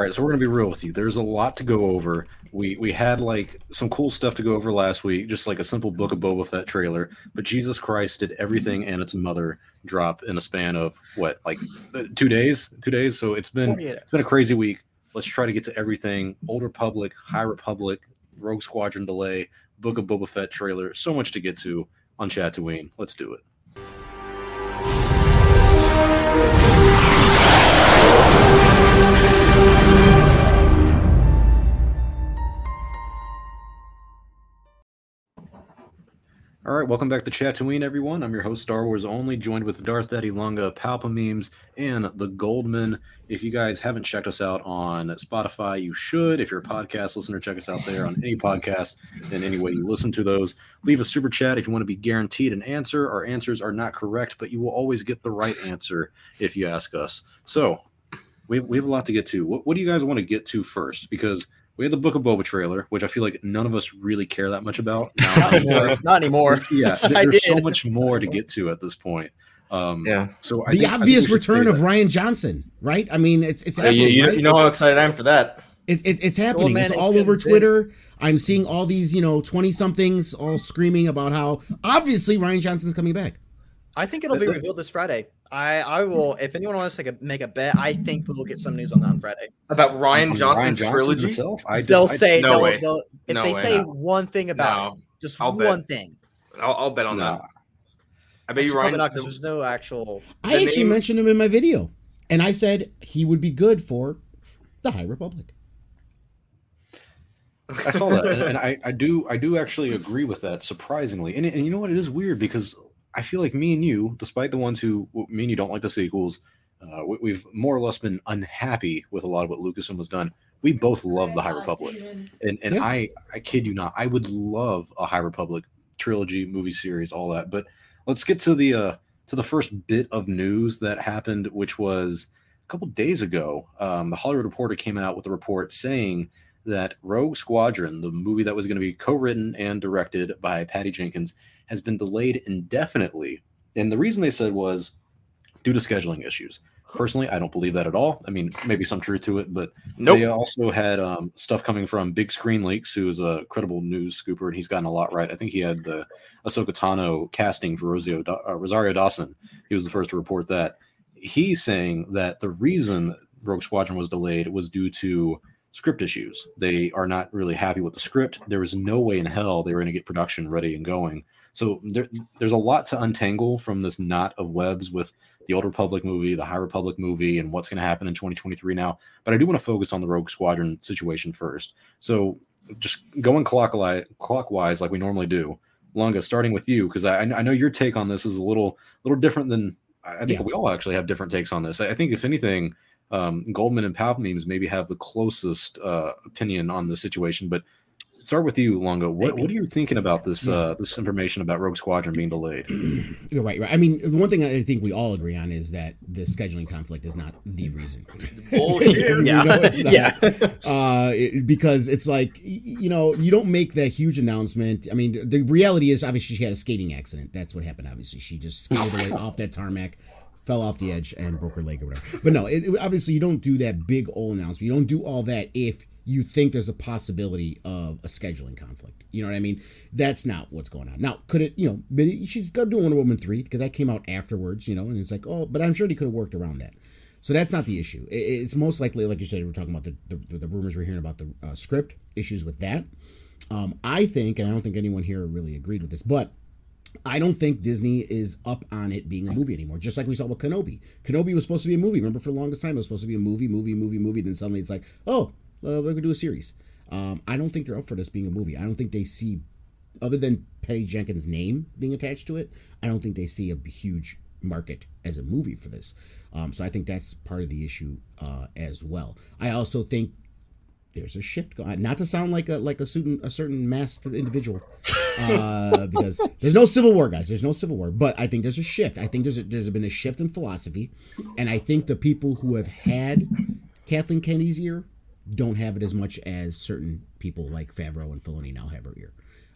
right, so we're gonna be real with you. There's a lot to go over. We we had like some cool stuff to go over last week, just like a simple Book of Boba Fett trailer. But Jesus Christ did everything and its mother drop in a span of what, like uh, two days? Two days. So it's been it's been a crazy week. Let's try to get to everything. Old Republic, High Republic, Rogue Squadron delay, Book of Boba Fett trailer. So much to get to on Tatooine. Let's do it. All right, welcome back to Tatooine, everyone. I'm your host, Star Wars Only, joined with Darth Eddie Lunga, Palpa Memes, and the Goldman. If you guys haven't checked us out on Spotify, you should. If you're a podcast listener, check us out there on any podcast in any way you listen to those. Leave a super chat if you want to be guaranteed an answer. Our answers are not correct, but you will always get the right answer if you ask us. So we, we have a lot to get to. What, what do you guys want to get to first? Because – we had the Book of Boba trailer, which I feel like none of us really care that much about. Not anymore. Not anymore. Yeah, there's so much more to get to at this point. Um, yeah. So I the think, obvious return of Rian Johnson, right? I mean, it's it's happening. you, right? you, know how excited I am for that. It, it, it's happening. It's all over Twitter. Big. I'm seeing all these, you know, twenty somethings all screaming about how obviously Rian Johnson's coming back. I think it'll be revealed this Friday. I I will. If anyone wants to make a bet, I think we'll get some news on that on Friday about Rian Johnson's Rian Johnson trilogy. Himself? I just, they'll I, say no they'll, way. They'll, if no they way, say no. one thing about it, just I'll one bet. thing. I'll, I'll, bet on no. that. I bet you Rian. Not because there's no actual. I actually name... mentioned him in my video, and I said he would be good for the High Republic. I saw that, and, and, I, I do I do actually agree with that. Surprisingly, and, and you know what? It is weird because I feel like me and you, despite the ones who me and you don't like the sequels, uh, we, have more or less been unhappy with a lot of what Lucasfilm has done. We both love the High Republic, and and yeah. I I kid you not, I would love a High Republic trilogy, movie series, all that. But let's get to the uh, to the first bit of news that happened, which was a couple days ago. Um, the Hollywood Reporter came out with a report saying that Rogue Squadron, the movie that was going to be co-written and directed by Patty Jenkins, has been delayed indefinitely. And the reason they said was due to scheduling issues. Personally, I don't believe that at all. I mean, maybe some truth to it, but nope. they also had um, stuff coming from Big Screen Leaks, who is a credible news scooper, and he's gotten a lot right. I think he had the Ahsoka Tano casting for Rosario, uh, Rosario Dawson. He was the first to report that. He's saying that the reason Rogue Squadron was delayed was due to script issues. They are not really happy with the script. There was no way in hell they were going to get production ready and going. So there, there's a lot to untangle from this knot of webs with the Old Republic movie, the High Republic movie, and what's going to happen in 2023 now. But I do want to focus on the Rogue Squadron situation first. So just going clockwise, clockwise like we normally do. Longa, starting with you, because I, I know your take on this is a little little different than I think yeah. we all actually have different takes on this. I think if anything, um, Goldman and Palp memes maybe have the closest uh, opinion on the situation, but start with you, Longo. What, what are you thinking about this uh, this information about Rogue Squadron being delayed? You're right, right. I mean, the one thing I think we all agree on is that the scheduling conflict is not the reason. Bullshit. yeah, know, yeah. Uh, it, because it's like you know you don't make that huge announcement. I mean, the reality is obviously she had a skating accident. That's what happened. Obviously, she just skated away off that tarmac fell off the edge and broke her leg or whatever. But no, it, obviously you don't do that big old announcement. You don't do all that if you think there's a possibility of a scheduling conflict. You know what I mean? That's not what's going on. Now, could it, you know, but she's got to do Wonder Woman 3 because that came out afterwards, you know, and it's like, oh, but I'm sure they could have worked around that. So that's not the issue. It's most likely, like you said, we're talking about the, the, the rumors we're hearing about the uh, script, issues with that. Um, I think, and I don't think anyone here really agreed with this, but I don't think Disney is up on it being a movie anymore. Just like we saw with Kenobi. Kenobi was supposed to be a movie. Remember, for the longest time, it was supposed to be a movie, movie, movie, movie. Then suddenly it's like, oh, uh, we're gonna do a series. Um, I don't think they're up for this being a movie. I don't think they see, other than Patty Jenkins' name being attached to it, I don't think they see a huge market as a movie for this. Um, so I think that's part of the issue uh, as well. I also think there's a shift going. Not to sound like a like a certain a certain masked individual, uh, because there's no civil war, guys. There's no civil war. But I think there's a shift. I think there's a, there's been a shift in philosophy, and I think the people who have had Kathleen Kennedy's ear don't have it as much as certain people like Favreau and Filoni now have her ear.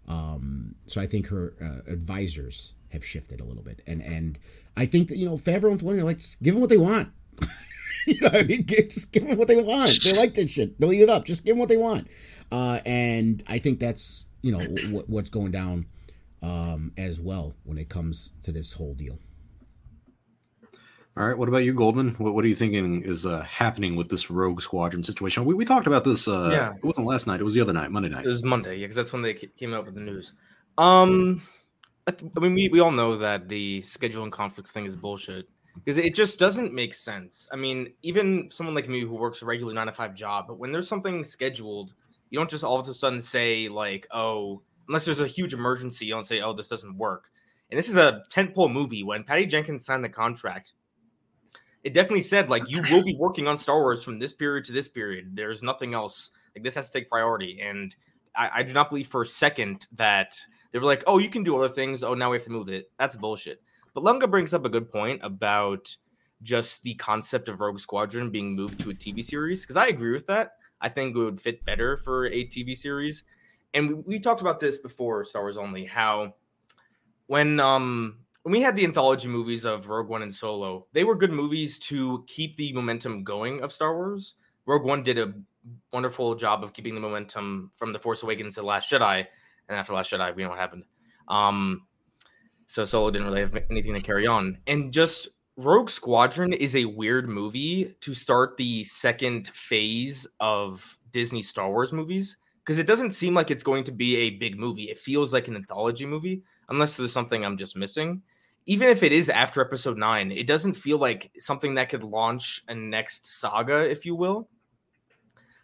Um, so I think her uh, advisors have shifted a little bit, and and I think that you know Favreau and Filoni are like just give them what they want. you know, I mean, just give them what they want. They like this shit. They'll eat it up. Just give them what they want. Uh, and I think that's you know w- what's going down um, as well when it comes to this whole deal. All right. What about you, Goldman? What, what are you thinking is uh, happening with this Rogue Squadron situation? We, we talked about this. Uh, yeah. It wasn't last night. It was the other night, Monday night. It was Monday, yeah, because that's when they came out with the news. Um, I, th- I mean, we, we all know that the scheduling conflicts thing is bullshit because it just doesn't make sense. I mean, even someone like me who works a regular nine to five job, but when there's something scheduled, you don't just all of a sudden say like, oh, unless there's a huge emergency, you don't say, oh, this doesn't work. And this is a tentpole movie. When Patty Jenkins signed the contract, it definitely said like you will be working on Star Wars from this period to this period. There's nothing else. Like this has to take priority. And I, I do not believe for a second that they were like, oh, you can do other things. Oh, now we have to move it. That's bullshit. But Lunga brings up a good point about just the concept of Rogue Squadron being moved to a TV series. Because I agree with that. I think it would fit better for a TV series. And we, we talked about this before Star Wars Only, how when um when we had the anthology movies of Rogue One and Solo, they were good movies to keep the momentum going of Star Wars. Rogue One did a wonderful job of keeping the momentum from The Force Awakens to The Last Jedi, and after Last Jedi, we know what happened. Um, so Solo didn't really have anything to carry on, and just Rogue Squadron is a weird movie to start the second phase of Disney Star Wars movies because it doesn't seem like it's going to be a big movie. It feels like an anthology movie, unless there's something I'm just missing even if it is after episode nine, it doesn't feel like something that could launch a next saga, if you will.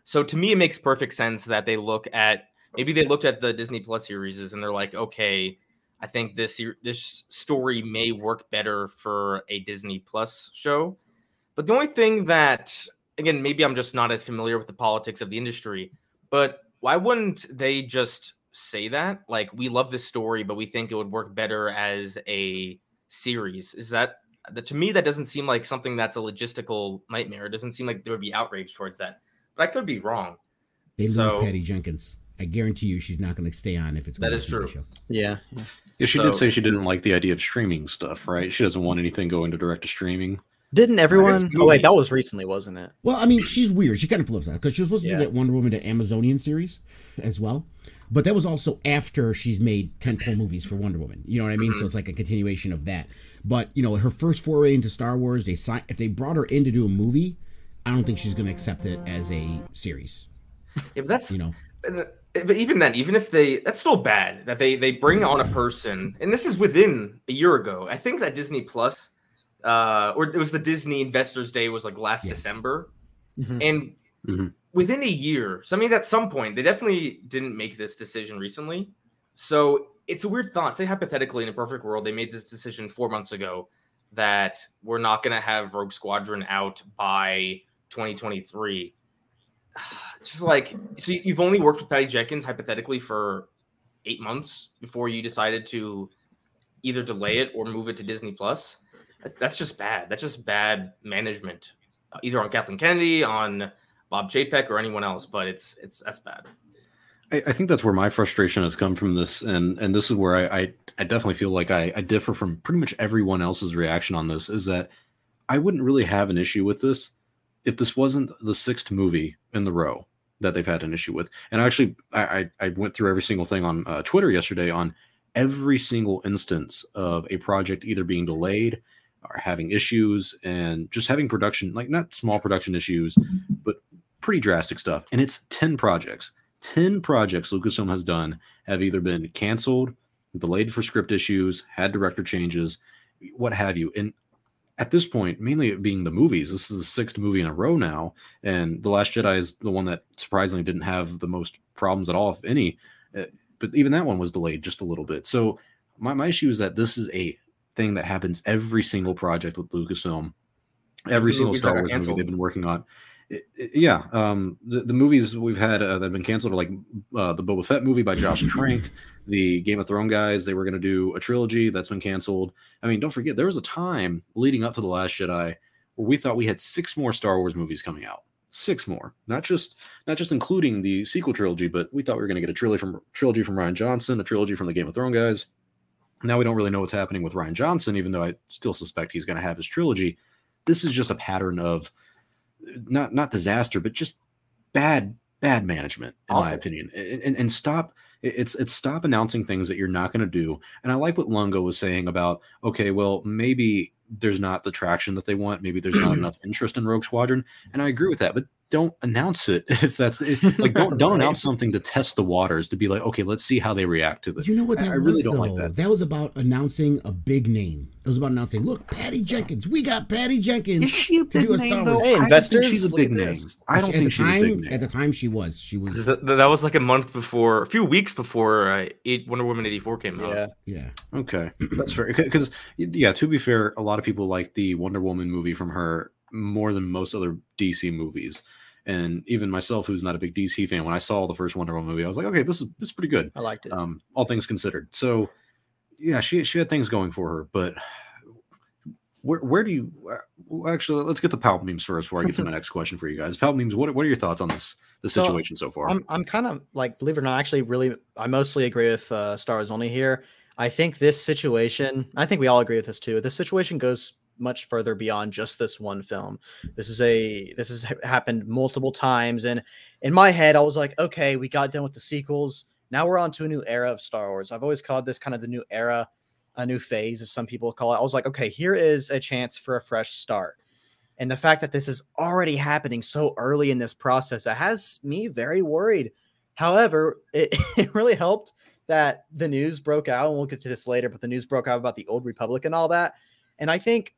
So to me, it makes perfect sense that they look at maybe they looked at the Disney Plus series and they're like, okay, I think this this story may work better for a Disney Plus show. But the only thing that again, maybe I'm just not as familiar with the politics of the industry, but why wouldn't they just say that? Like, we love this story, but we think it would work better as a series. Is that that to me that doesn't seem like something that's a logistical nightmare. It doesn't seem like there would be outrage towards that. But I could be wrong. They so, lose Patty Jenkins. I guarantee you she's not going to stay on if it's that is true. Show. Yeah. Yeah, she so, did say she didn't like the idea of streaming stuff, right? She doesn't want anything going to direct to streaming. Didn't everyone? Oh wait, that was recently, wasn't it? Well, I mean, she's weird. She kind of flips that because she was supposed to yeah. do that Wonder Woman, the Amazonian series, as well. But that was also after she's made ten tentpole movies for Wonder Woman. You know what I mean? Mm-hmm. So it's like a continuation of that. But you know, her first foray into Star Wars, they sign if they brought her in to do a movie, I don't think she's going to accept it as a series. Yeah, but that's you know. But even then, even if they, that's still bad that they they bring on a person, and this is within a year ago. I think that Disney Plus, uh, or it was the Disney Investors Day was like last yeah. December, mm-hmm. and mm-hmm within a year. So I mean, at some point, they definitely didn't make this decision recently. So it's a weird thought. Say hypothetically, in a perfect world, they made this decision four months ago that we're not going to have Rogue Squadron out by 2023. Just like so, you've only worked with Patty Jenkins hypothetically for eight months before you decided to either delay it or move it to Disney Plus. That's just bad. That's just bad management, uh, either on Kathleen Kennedy, on Bob Chapek or anyone else, but it's it's that's bad. I, I, think that's where my frustration has come from this, and and this is where I I, I definitely feel like I, I differ from pretty much everyone else's reaction on this. Is that I wouldn't really have an issue with this if this wasn't the sixth movie in the row that they've had an issue with. And I actually, I I went through every single thing on uh, Twitter yesterday on every single instance of a project either being delayed or having issues and just having production like not small production issues but pretty drastic stuff. And it's 10 projects. 10 projects Lucasfilm has done have either been canceled, delayed for script issues, had director changes, what have you. And at this point, mainly it being the movies, this is the sixth movie in a row now. And The Last Jedi is the one that surprisingly didn't have the most problems at all, if any. Uh, but even that one was delayed just a little bit. So my, my issue is that this is a thing that happens every single project with Lucasfilm. Every single Star Wars movie they've been working on yeah, um, the, the movies we've had uh, that have been canceled are like uh, the Boba Fett movie by Josh Trank, the Game of Thrones guys. They were going to do a trilogy that's been canceled. I mean, don't forget there was a time leading up to the Last Jedi where we thought we had six more Star Wars movies coming out. Six more, not just not just including the sequel trilogy, but we thought we were going to get a trilogy from trilogy from Rian Johnson, a trilogy from the Game of Thrones guys. Now we don't really know what's happening with Rian Johnson, even though I still suspect he's going to have his trilogy. this is just a pattern of not not disaster, but just bad bad management, in Awful. my opinion. And, and stop it's it's stop announcing things that you're not going to do. And I like what Lungo was saying about okay, well maybe there's not the traction that they want. Maybe there's not enough interest in Rogue Squadron, and I agree with that. But don't announce it if that's like don't don't right. announce something to test the waters to be like okay let's see how they react to this you know what that I, was, I really don't though? like that. That was about announcing a big name. It was about announcing look Patty Jenkins. We got Patty Jenkins is she a big to name though? Hey investors? she's a big name. I don't think she's a big name. at the time she was she was that, that was like a month before a few weeks before uh, eight, Wonder Woman 84 came out. Yeah. Yeah. Okay. That's fair. Because yeah to be fair a lot of people like the Wonder Woman movie from her more than most other DC movies and even myself, who's not a big DC fan, when I saw the first Wonder Woman movie, I was like, okay, this is this is pretty good. I liked it. Um, all things considered. So, yeah, she she had things going for her, but where where do you well, actually let's get the Palp memes first before I get to my next question for you guys. Palp memes, what what are your thoughts on this the situation so, so far? I'm I'm kind of like believe it or not, actually really I mostly agree with uh, Stars Only here. I think this situation, I think we all agree with this too. This situation goes much further beyond just this one film. This is a this has happened multiple times, and in my head, I was like, okay, we got done with the sequels. Now we're on to a new era of Star Wars. I've always called this kind of the new era, a new phase, as some people call it. I was like, okay, here is a chance for a fresh start. And the fact that this is already happening so early in this process, it has me very worried. However, it, it really helped that the news broke out, and we'll get to this later, but the news broke out about the old Republic and all that. And I think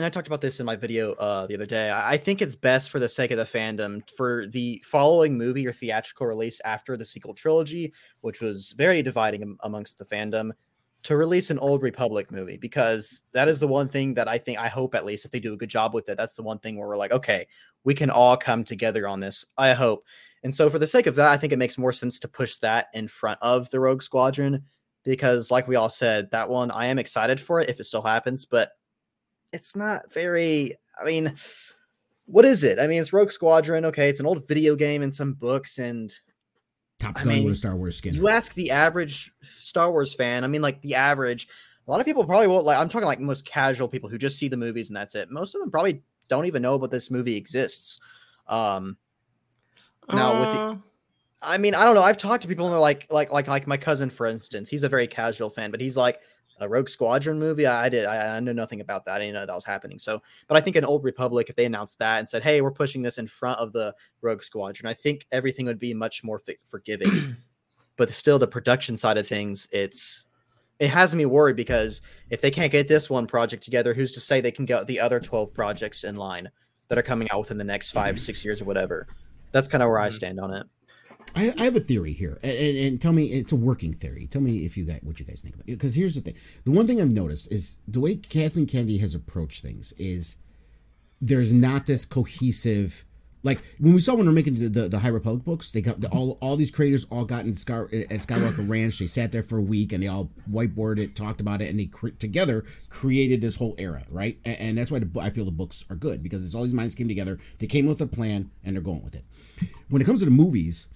and I talked about this in my video uh, the other day. I think it's best for the sake of the fandom for the following movie or theatrical release after the sequel trilogy, which was very dividing amongst the fandom, to release an Old Republic movie because that is the one thing that I think I hope at least if they do a good job with it, that's the one thing where we're like, okay, we can all come together on this. I hope. And so for the sake of that, I think it makes more sense to push that in front of the Rogue Squadron because like we all said, that one I am excited for it if it still happens, but it's not very. I mean, what is it? I mean, it's Rogue Squadron. Okay, it's an old video game and some books and. Top Gun I mean, Star Wars skin. You ask the average Star Wars fan. I mean, like the average. A lot of people probably won't like. I'm talking like most casual people who just see the movies and that's it. Most of them probably don't even know about this movie exists. Um, now uh... with the, uh. I mean, I don't know. I've talked to people and they're like, like, like, like my cousin, for instance. He's a very casual fan, but he's like, a Rogue Squadron movie. I, I did. I, I, knew nothing about that. I didn't know that was happening. So, but I think an Old Republic, if they announced that and said, "Hey, we're pushing this in front of the Rogue Squadron," I think everything would be much more f- forgiving. but still, the production side of things, it's it has me worried because if they can't get this one project together, who's to say they can get the other twelve projects in line that are coming out within the next five, six years or whatever? That's kind of where I mm-hmm. stand on it. I, I have a theory here, and, and, and, tell me it's a working theory. Tell me if you guys what you guys think about it. Because here's the thing: the one thing I've noticed is the way Kathleen Kennedy has approached things is there's not this cohesive. Like when we saw when we're making the, the, the High Republic books, they got the, all all these creators all got in Sky, at Skywalker Ranch. They sat there for a week and they all whiteboarded it, talked about it, and they cre- together created this whole era, right? And, and that's why the, I feel the books are good because it's all these minds came together. They came with a plan and they're going with it. When it comes to the movies,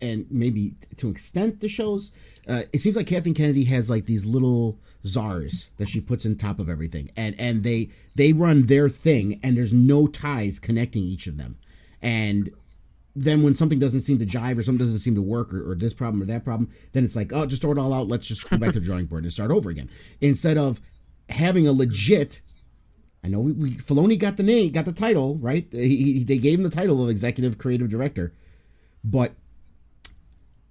and maybe to extent the shows uh, it seems like kathleen kennedy has like these little czars that she puts on top of everything. And and they they run their thing and there's no ties connecting each of them. And then when something doesn't seem to jive or something doesn't seem to work or, or this problem or that problem then it's like oh just throw it all out. Let's just go back to the drawing board and start over again. Instead of having a legit I know we, we Filoni got the name, got the title, right? He, he, they gave him the title of executive creative director but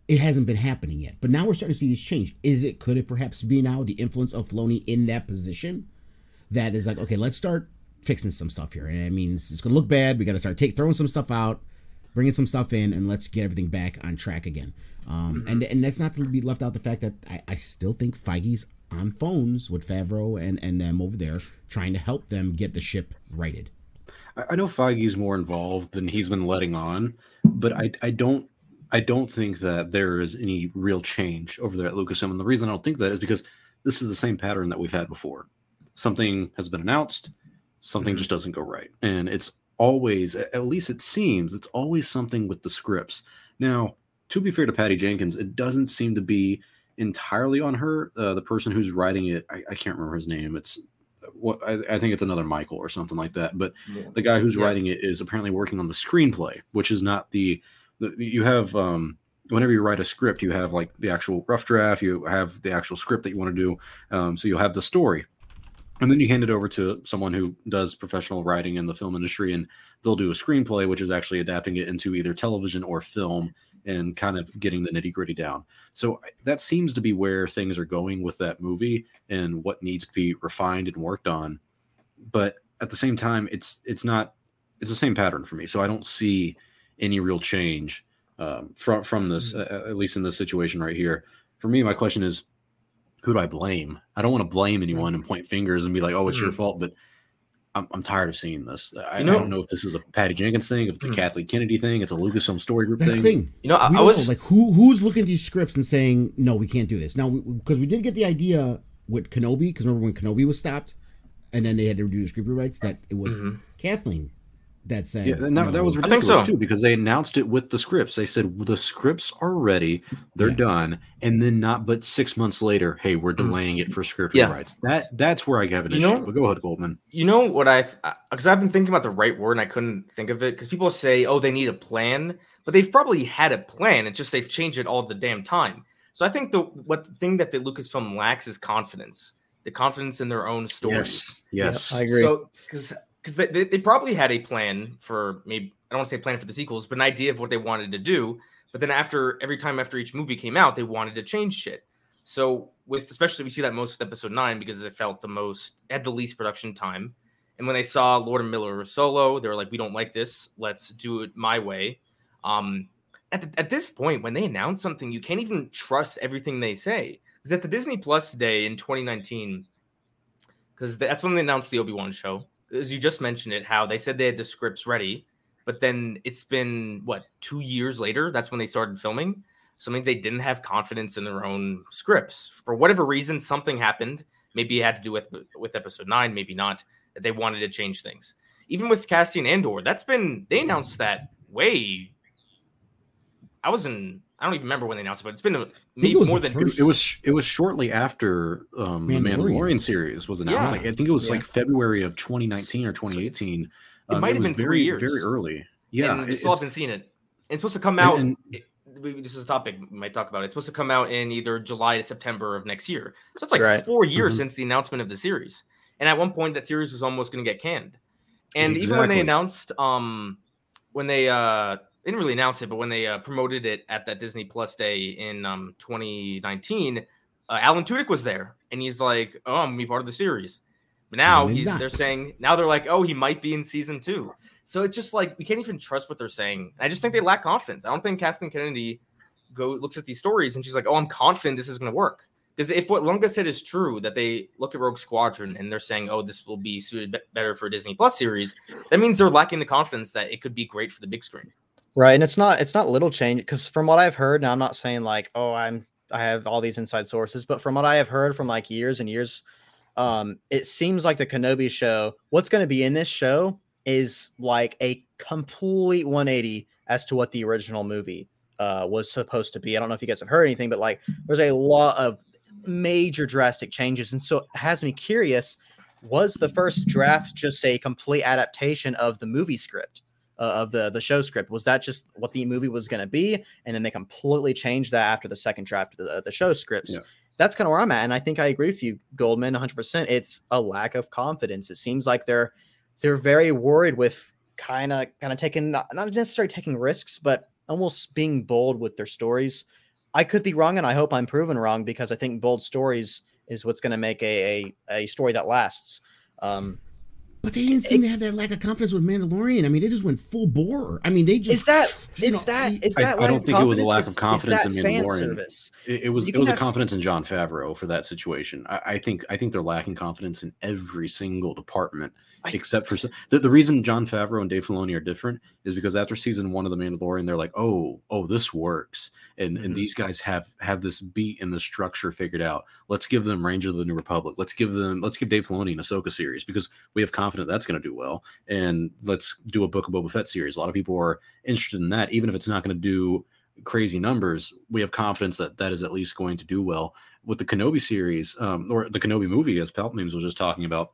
it hasn't been happening yet. But now we're starting to see this change. Is it could it perhaps be now the influence of Filoni in that position that is like, okay, let's start fixing some stuff here. And it means it's gonna look bad. We gotta start take throwing some stuff out, bringing some stuff in, and let's get everything back on track again. Um, mm-hmm. and and that's not to be left out the fact that I, I still think Feige's on phones with Favreau and, and them over there trying to help them get the ship righted. I know Feige's more involved than he's been letting on, but I I don't I don't think that there is any real change over there at Lucasfilm. And the reason I don't think that is because this is the same pattern that we've had before. Something has been announced, something mm-hmm. just doesn't go right. And it's always, at least it seems, it's always something with the scripts. Now, to be fair to Patty Jenkins, it doesn't seem to be entirely on her. Uh, the person who's writing it, I, I, can't remember his name. It's what I, I think it's another Michael or something like that. But Yeah. the guy who's Yeah. writing it is apparently working on the screenplay, which is not the, the you have um whenever you write a script, you have like the actual rough draft, you have the actual script that you want to do. Um, so you'll have the story. And then you hand it over to someone who does professional writing in the film industry, and they'll do a screenplay, which is actually adapting it into either television or film and kind of getting the nitty gritty down. So that seems to be where things are going with that movie and what needs to be refined and worked on. But at the same time, it's it's not it's the same pattern for me. So I don't see any real change um, from from this, uh, at least in this situation right here. For me, my question is, who do I blame? I don't want to blame anyone and point fingers and be like, "Oh, it's your Mm. fault," but I'm, I'm tired of seeing this. I, You know- I don't know if this is a Patty Jenkins thing, if it's a Mm. Kathleen Kennedy thing, it's a Lucasfilm Story Group That's thing. thing. You know, I, I was know, like who who's looking at these scripts and saying no, we can't do this now because we did get the idea with Kenobi because remember when Kenobi was stopped, and then they had to do the script rewrites that it was Mhm. Kathleen that said Yeah, and that, no. that was I think ridiculous so. too because they announced it with the scripts. They said the scripts are ready, they're Yeah. done, and then not but six months later, hey, we're delaying it for script Mm. Yeah. rewrites. That that's where I have an You issue. know- but go ahead, Goldman. You know what I? Because I've been thinking about the right word and I couldn't think of it. Because people say, "Oh, they need a plan," but they've probably had a plan. It's just they've changed it all the damn time. So I think the what the thing that the Lucasfilm lacks is confidence. The confidence in their own stories. Yes, yes. I agree. So because because they, they, they probably had a plan for maybe I don't want to say plan for the sequels, but an idea of what they wanted to do. But then after every time after each movie came out, they wanted to change shit. So with especially we see that most with episode nine because it felt the most had the least production time. And when they saw Lord and Miller solo, they were like, "We don't like this. Let's do it my way." Um, at the, at this point, when they announce something, you can't even trust everything they say. Because at the Disney Plus day in 2019, because that's when they announced the Obi Wan show. As you just mentioned it, how they said they had the scripts ready, but then it's been what two years later. That's when they started filming. So means they didn't have confidence in their own scripts for whatever reason. Something happened. Maybe it had to do with with episode nine. Maybe not. That they wanted to change things. Even with Cassian Andor, that's been they announced that way. I was in. I don't even remember when they announced it, but it's been a, maybe it was more than first- It was it was shortly after um, the Mandalorian. Mandalorian series was announced. Yeah. Like I think it was Yeah. like February of 2019 or 2018. Um, might have was been three very years. very early. Yeah, and we still it's- haven't seen it. It's supposed to come out. and- it- this is a topic we might talk about. It's supposed to come out in either July to September of next year. So it's like Right. four years Mhm. since the announcement of the series. And at one point, that series was almost going to get canned. And even when they announced, um, when they uh they didn't really announce it, but when they uh, promoted it at that Disney Plus day in um 2019, uh, Alan Tudyk was there, and he's like, "Oh, I'm gonna be part of the series." But now he's not. they're saying now they're like, "Oh, he might be in season two. So it's just like we can't even trust what they're saying. I just think they lack confidence. I don't think Kathleen Kennedy go looks at these stories and she's like, "Oh, I'm confident this is to work." Because if what Lunga said is true, that they look at Rogue Squadron and they're saying, "Oh, this will be suited be- better for a Disney Plus series," that means they're lacking the confidence that it could be great for the big screen. Right, and it's not it's not little change because from what I've heard, now I'm not saying like oh I'm I have all these inside sources, but from what I have heard from like years and years, um, it seems like the Kenobi show. What's going to be in this show is like a complete 180 as to what the original movie uh, was supposed to be. I don't know if you guys have heard anything, but like there's a lot of major drastic changes, and so it has me curious. Was the first draft just a complete adaptation of the movie script? Uh, of the the show script. Was that just what the movie was going to be? And then they completely changed that after the second draft of the, the show scripts. Yeah. that's kind of where i'm at and i think i agree with you goldman 100% it's a lack of confidence. It seems like they're they're very worried with kind of kind of taking not, not necessarily taking risks but almost being bold with their stories. I could be wrong and i hope i'm proven wrong because i think bold stories is what's going to make a, a a story that lasts. Um But they didn't seem to have that lack of confidence with Mandalorian. I mean, they just went full bore. I mean, they just is that you is know, that I- is I- that I don't think it was a lack of confidence in Mandalorian. service? It, it was You it can was a confidence in Jon Favreau for that situation. I, I think I think they're lacking confidence in every single department I- except for the, the reason Jon Favreau and Dave Filoni are different is because after season one of the Mandalorian, they're like, oh, oh, this works, and and Mhm. these guys have have this beat and the structure figured out. Let's give them Ranger of the New Republic. Let's give them let's give Dave Filoni an Ahsoka series because we have confidence that's going to do well, and let's do a Book of Boba Fett series. A lot of people are interested in that, even if it's not going to do crazy numbers, we have confidence that that is at least going to do well. With the Kenobi series, um, or the Kenobi movie, as Palpatine was just talking about,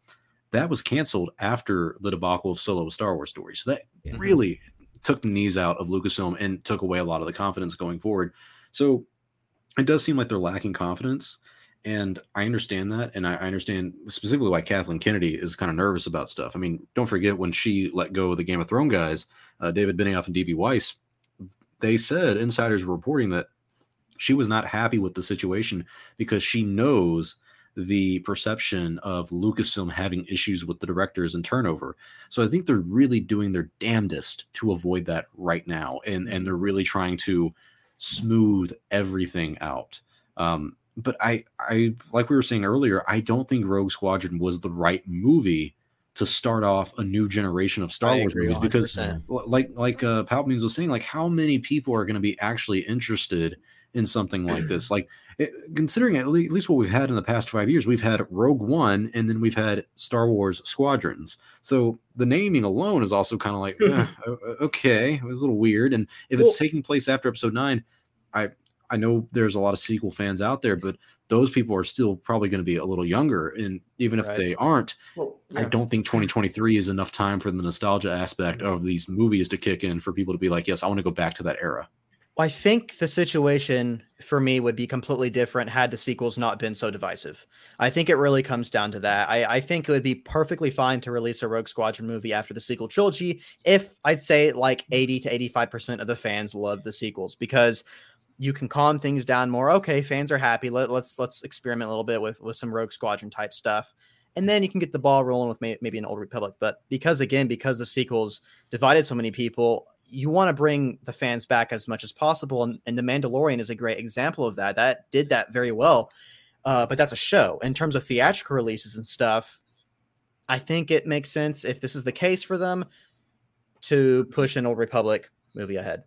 that was canceled after the debacle of Solo Star Wars story. So that Yeah. really took the knees out of Lucasfilm and took away a lot of the confidence going forward. So it does seem like they're lacking confidence. And I understand that. And I, I understand specifically why Kathleen Kennedy is kind of nervous about stuff. I mean, don't forget when she let go of the Game of Thrones guys, uh, David Benioff and DB Weiss, they said, insiders were reporting that she was not happy with the situation because she knows the perception of Lucasfilm having issues with the directors and turnover. So I think they're really doing their damnedest to avoid that right now, and and they're really trying to smooth everything out. Um, but I I like we were saying earlier, I don't think Rogue Squadron was the right movie to start off a new generation of Star I Wars movies because 100%. l- like like uh Palpatine was saying, like how many people are going to be actually interested in something like this? Like it, considering at le- at least what we've had in the past five years, we've had Rogue One, and then we've had Star Wars Squadrons. So the naming alone is also kind of like eh, okay, it was a little weird. And if Well- it's taking place after Episode Nine, I I know there's a lot of sequel fans out there, but those people are still probably going to be a little younger, and even if Right. they aren't, Well, I don't think 2023 is enough time for the nostalgia aspect of these movies to kick in for people to be like, yes, I want to go back to that era. I think the situation for me would be completely different had the sequels not been so divisive. I think it really comes down to that. I, I think it would be perfectly fine to release a Rogue Squadron movie after the sequel trilogy if I'd say like 80 to 85% of the fans love the sequels because you can calm things down more. Okay, fans are happy. Let, let's let's experiment a little bit with with some Rogue Squadron type stuff. And then you can get the ball rolling with may, maybe an Old Republic. But because again, because the sequels divided so many people, you want to bring the fans back as much as possible. And, and The Mandalorian is a great example of that. That did that very well. Uh, but that's a show. In terms of theatrical releases and stuff, I think it makes sense if this is the case for them to push an Old Republic movie ahead.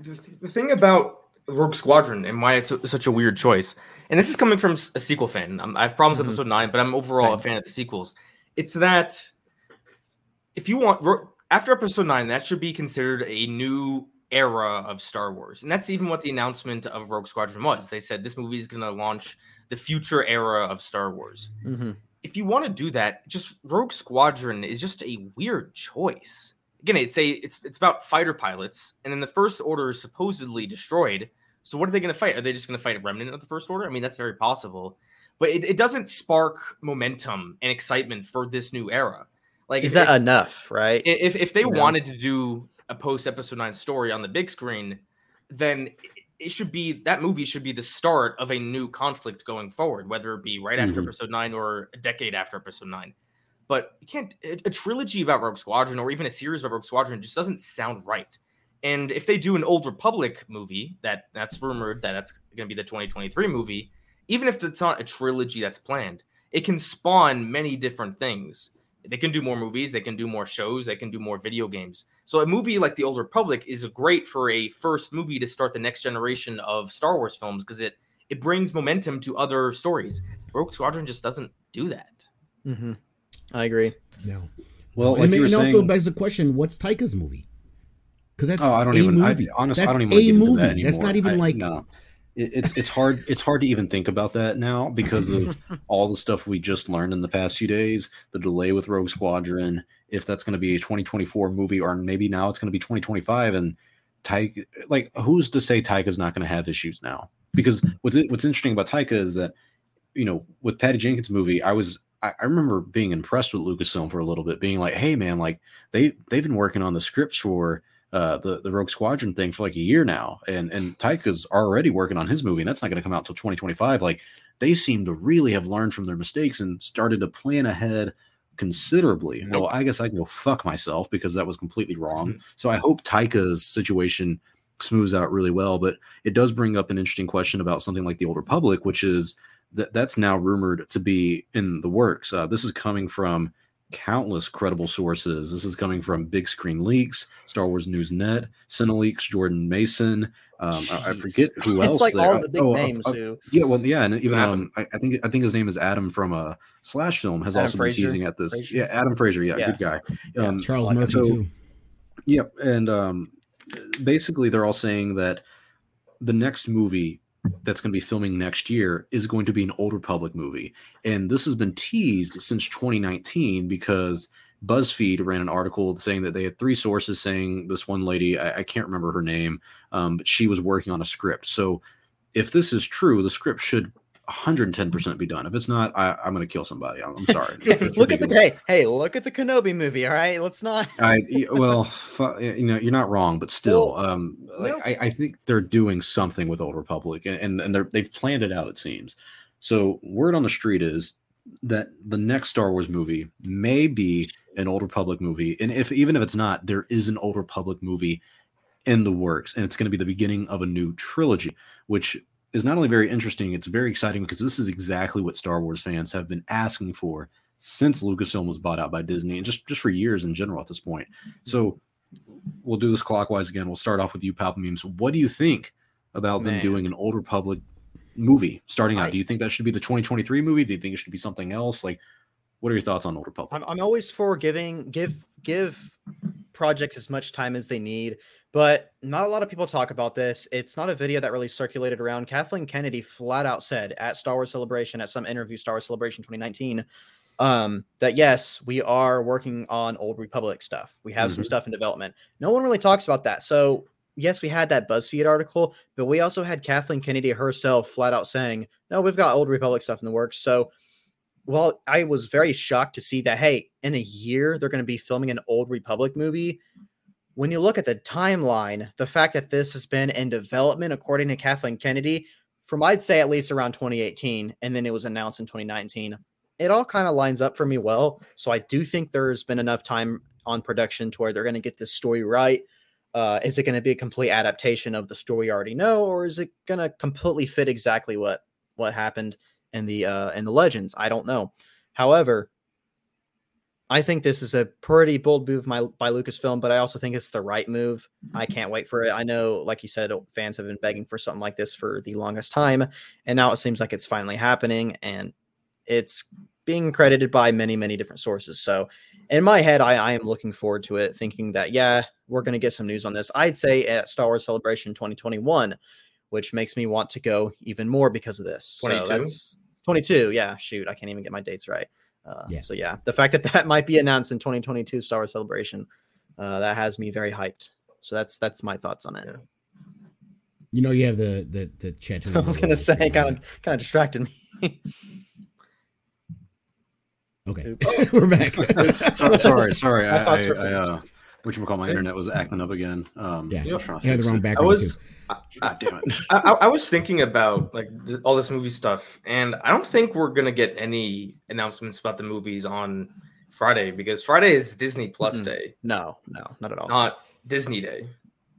the, the thing about Rogue Squadron and why it's su- such a weird choice, and this is coming from a sequel fan. I'm, I have problems Mhm. with episode nine, but I'm overall a fan of the sequels. It's that if you want after episode nine, that should be considered a new era of Star Wars, and that's even what the announcement of Rogue Squadron was. They said this movie is going to launch the future era of Star Wars Mm-hmm. if you want to do that, just Rogue Squadron is just a weird choice. Again, it's a it's it's about fighter pilots, and then the First Order is supposedly destroyed. So what are they going to fight? Are they just going to fight a remnant of the First Order? I mean, that's very possible, but it, it doesn't spark momentum and excitement for this new era. Like, Is if- that enough, right? if if they You know? wanted to do a post episode nine story on the big screen, then it should be that movie should be the start of a new conflict going forward, whether it be right after Mhm. episode nine or a decade after episode nine. But you can't a, a trilogy about Rogue Squadron or even a series about Rogue Squadron just doesn't sound right. And if they do an Old Republic movie, that that's rumored that that's going to be the 2023 movie, even if it's not a trilogy that's planned, it can spawn many different things. They can do more movies, they can do more shows, they can do more video games. So a movie like The Old Republic is great for a first movie to start the next generation of Star Wars films because it it brings momentum to other stories. Rogue Squadron just doesn't do that. Mm-hmm. I agree. No. Well, and, like you were and also begs the question: What's Taika's movie? Because that's oh, I don't a even. movie. I, honestly, that's I don't even a wanna get into movie. that that's not even I- like no. It, it's it's hard. It's hard to even think about that now because of all the stuff we just learned in the past few days. The delay with Rogue Squadron. If that's going to be a 2024 movie, or maybe now it's going to be 2025, and Taika, like, who's to say Taika's not going to have issues now? Because what's what's interesting about Taika is that you know with Patty Jenkins' movie, I was I, I remember being impressed with Lucasfilm for a little bit, being like, hey man, like they they've been working on the scripts for uh, the the Rogue Squadron thing for like a year now, and and Taika's already working on his movie, and that's not going to come out till 2025. Like they seem to really have learned from their mistakes and started to plan ahead considerably. Well, I guess I can go fuck myself because that was completely wrong. so I hope Taika's situation smooths out really well, but it does bring up an interesting question about something like the Old Republic, which is that that's now rumored to be in the works. Uh, this is coming from countless credible sources. This is coming from Big Screen Leaks, Star Wars News Net, Cinelinx, Jordan Maison. Um, I, I forget who else. It's like there- all the big oh, uh, names uh, who yeah, well, yeah, and even um, I, I think I think his name is Adam from uh, Slash Film has Adam also Fraser? been teasing at this. Fraser? Yeah, Adam Fraser, yeah, Yeah. good guy. Yeah. Um, Charles like- Murphy so- too. Yep, and um, basically they're all saying that the next movie that's going to be filming next year is going to be an Old Republic movie. And this has been teased since 2019 because BuzzFeed ran an article saying that they had three sources saying this one lady, I, I can't remember her name, um, but she was working on a script. So if this is true, the script should 110% be done. If it's not, I, am going to kill somebody. I'm, I'm sorry. look at the hey, hey, look at the Kenobi movie. All right, let's not. I well, you know, you're not wrong, but still, well, um, like no. I, I, think they're doing something with Old Republic, and and they're, they've planned it out. It seems. So word on the street is that the next Star Wars movie may be an Old Republic movie, and if even if it's not, there is an Old Republic movie in the works, and it's going to be the beginning of a new trilogy, which is not only very interesting, it's very exciting because this is exactly what Star Wars fans have been asking for since Lucasfilm was bought out by Disney and just, just for years in general at this point. Mm-hmm. So we'll do this clockwise again. We'll start off with you, Palpamemes. What do you think about Man. them doing an Old Republic movie starting out? I, do you think that should be the 2023 movie? Do you think it should be something else? Like, what are your thoughts on Old Republic? I'm, I'm always for giving give give projects as much time as they need. But not a lot of people talk about this. It's not a video that really circulated around. Kathleen Kennedy flat out said at Star Wars Celebration, at some interview, Star Wars Celebration 2019, um, that yes, we are working on Old Republic stuff. We have mm-hmm. some stuff in development. No one really talks about that. So, yes, we had that BuzzFeed article, but we also had Kathleen Kennedy herself flat out saying, no, we've got Old Republic stuff in the works. So, well, I was very shocked to see that, hey, in a year, they're going to be filming an Old Republic movie when you look at the timeline, the fact that this has been in development, according to Kathleen Kennedy, from I'd say at least around 2018, and then it was announced in 2019, it all kind of lines up for me well. So I do think there's been enough time on production to where they're going to get this story right. Uh, is it going to be a complete adaptation of the story you already know, or is it going to completely fit exactly what what happened in the uh, in the legends? I don't know. However, I think this is a pretty bold move by, by Lucasfilm, but I also think it's the right move. I mm-hmm. can't wait for it. I know, like you said, fans have been begging for something like this for the longest time, and now it seems like it's finally happening, and it's being credited by many, many different sources. So, in my head, I, I am looking forward to it, thinking that yeah, we're going to get some news on this. I'd say at Star Wars Celebration 2021, which makes me want to go even more because of this. 22? So that's 22. Yeah, shoot, I can't even get my dates right. Uh, yeah. So yeah, the fact that that might be announced in 2022 Star Wars Celebration, uh, that has me very hyped. So that's that's my thoughts on it. Yeah. You know, you have the the the chat. I was gonna say, kind of kind of distracted me. okay, we're back. sorry, sorry. I, I, I, uh, which call my internet was acting up again. Um, yeah, you had the wrong background. I was, God damn it. I, I, was thinking about like th- all this movie stuff, and I don't think we're gonna get any announcements about the movies on Friday because Friday is Disney Plus mm-hmm. Day. No, no, not at all. Not Disney Day.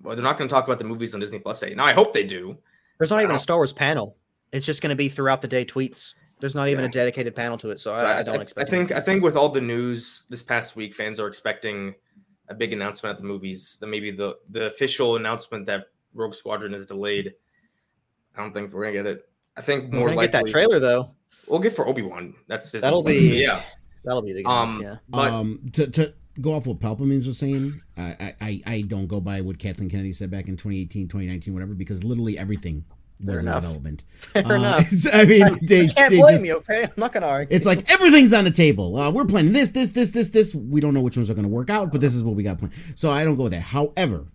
Well, they're not gonna talk about the movies on Disney Plus Day. Now, I hope they do. There's not even a Star Wars panel. It's just gonna be throughout the day tweets. There's not even yeah. a dedicated panel to it, so, so I, I, don't expect. I think I think with all the news this past week, fans are expecting a big announcement at the movies. Then maybe the the official announcement that Rogue Squadron is delayed. I don't think we're gonna get it. I think more likely get that trailer though. We'll get for Obi Wan. That's Disney that'll Plus. be yeah. That'll be the game. Um, yeah. But, um, to to go off what Palpamemes was saying, I, I I don't go by what Kathleen Kennedy said back in 2018, 2019, whatever, because literally everything was in development. Fair uh, enough. I mean, they, can't they blame just, me. Okay, I'm not gonna argue. It's like everything's on the table. Uh, we're planning this, this, this, this, this. We don't know which ones are to work out, but this is what we got planned. So I don't go there. However,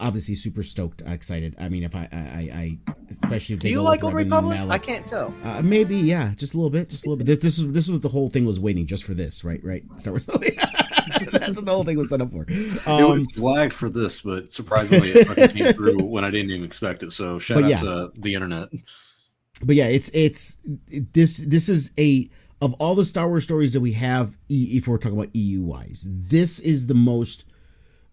obviously, super stoked, excited. I mean, if I, I, I especially if do you like Old Republic? I can't tell. Uh, maybe, yeah, just a little bit, just a little bit. This, this is this is what the whole thing was waiting just for this, right? Right, Star Wars. That's what the whole thing was set up for. Um, it was lagged for this, but surprisingly, it came through when I didn't even expect it. So shout out yeah. to the internet. But yeah, it's it's it, this this is a of all the Star Wars stories that we have. If we're talking about EU wise, this is the most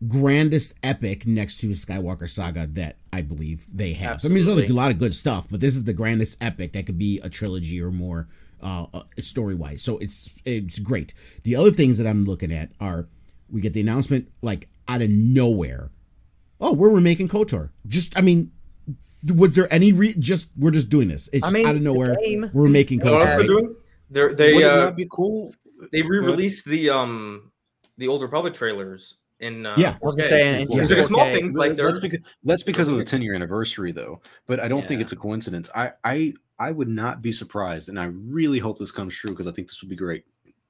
grandest epic next to Skywalker Saga that I believe they have. Absolutely. I mean, there's a lot of good stuff, but this is the grandest epic that could be a trilogy or more uh, uh story wise. So it's it's great. The other things that I'm looking at are we get the announcement like out of nowhere. Oh, we're remaking KOTOR. Just I mean, was there any re- just we're just doing this? It's I mean, out of nowhere. We're making KOTOR. What they're doing? They're, they Would uh, be cool? They re-released the um the old Republic trailers in uh, Yeah. I was gonna say, and Yeah. These are small things like they're that's because that's because of the 10 year anniversary though but i don't think it's a coincidence i i i would not be surprised and i really hope this comes true because i think this would be great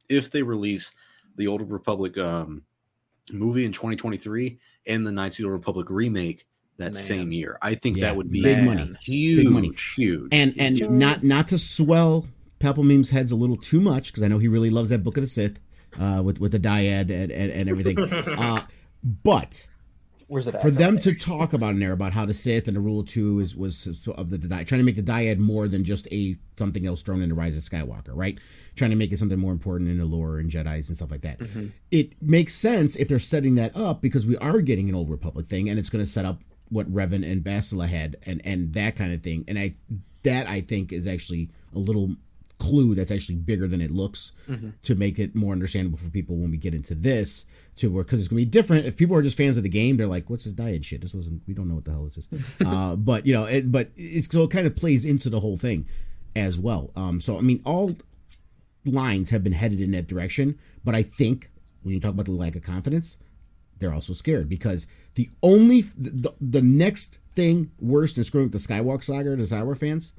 if they release the old republic um movie in 2023 and the knights of the old republic remake that Man. same year i think Yeah, that would be big Man. money. huge money. huge and and huge. not not to swell Meme's heads a little too much because I know he really loves that Book of the Sith uh, with with the dyad and and, and everything. uh, but Where's it at? for them to talk about in there about how the Sith and the Rule of Two is was of the dyad, trying to make the dyad more than just a something else thrown into Rise of Skywalker, right? Trying to make it something more important in the lore and Jedi's and stuff like that. Mm-hmm. It makes sense if they're setting that up because we are getting an Old Republic thing, and it's going to set up what Revan and Bastila had, and and that kind of thing. And I that I think is actually a little clue that's actually bigger than it looks to make it more understandable for people when we get into this to where because it's gonna be different. If people are just fans of the game they're like what's this dyad shit? This wasn't we don't know what the hell this is. Uh but you know it, but it's so it kind of plays into the whole thing as well. Um so i mean all lines have been headed in that direction but i think when you talk about the lack of confidence they're also scared because the only the, the next thing worse than screwing with the skywalker saga to skywalker fans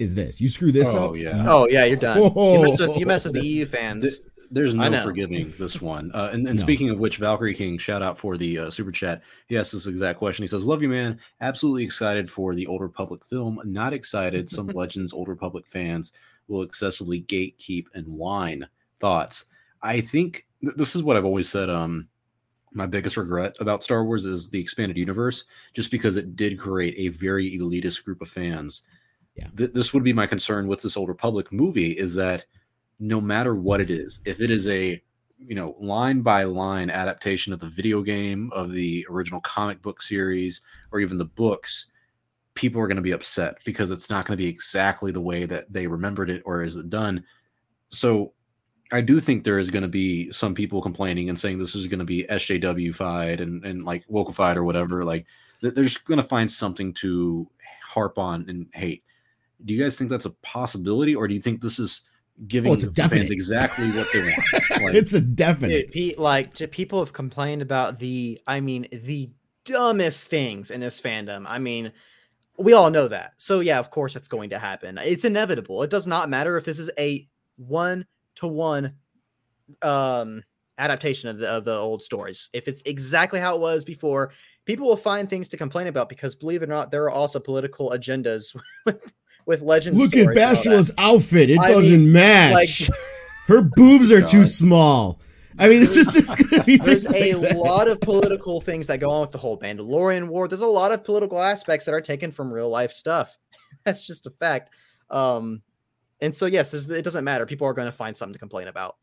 is this you screw this oh up yeah Oh yeah, you're done. Oh. You mess with you mess with the EU fans. Th- There's no forgiving this one. Uh, and and No. speaking of which, Valkyrie King, shout out for the uh, super chat. He asked this exact question. He says, "Love you, man. Absolutely excited for the Old Republic film. Not excited. Some Legends Old Republic fans will excessively gatekeep and whine. Thoughts? I think th- this is what I've always said. Um, my biggest regret about Star Wars is the expanded universe, just because it did create a very elitist group of fans. Yeah. Th- this would be my concern with this Old Republic movie is that no matter what it is, if it is a you know line by line adaptation of the video game of the original comic book series or even the books people are going to be upset because it's not going to be exactly the way that they remembered it or is it done so i do think there is going to be some people complaining and saying this is going to be sjw-fied and, and like wokeified or whatever like they're just going to find something to harp on and hate do you guys think that's a possibility or do you think this is giving Oh, the definite. fans exactly what they want? Like, it's a definite. Dude, pe- like j- people have complained about the i mean the dumbest things in this fandom. I mean we all know that. So yeah of course it's going to happen. It's inevitable. It does not matter if this is a one to one um adaptation of the of the old stories. If it's exactly how it was before people will find things to complain about because believe it or not there are also political agendas with with legends look at stories and all that. Bastila's outfit it I doesn't mean, match like her boobs are too small i mean it's just it's gonna be there's a like lot of political things that go on with the whole Mandalorian war. There's a lot of political aspects that are taken from real life stuff. That's just a fact. Um, and so yes, it doesn't matter. People are going to find something to complain about,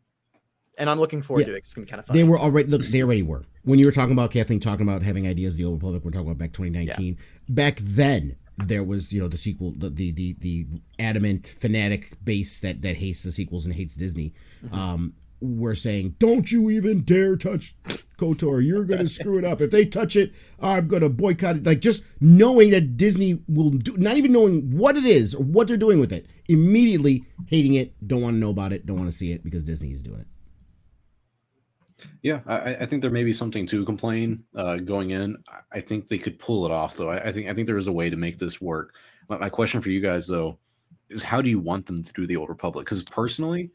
and I'm looking forward Yeah. to it. It's going to be kind of fun. They were already look. They already were. When you were talking about Kathleen talking about having ideas, the old Republic. We're talking about back 2019. Back then, there was you know the sequel, the the the, the adamant fanatic base that that hates the sequels and hates Disney. Um, were saying, "Don't you even dare touch Kotor. You're gonna screw it up. If they touch it, I'm gonna boycott it." Like just knowing that Disney will do, not even knowing what it is or what they're doing with it, immediately hating it, don't want to know about it, don't want to see it because Disney is doing it. Yeah, I, I think there may be something to complain uh, going in. I- think they could pull it off, though. I, I think I think there is a way to make this work. My, my question for you guys, though, is how do you want them to do the Old Republic? Because personally,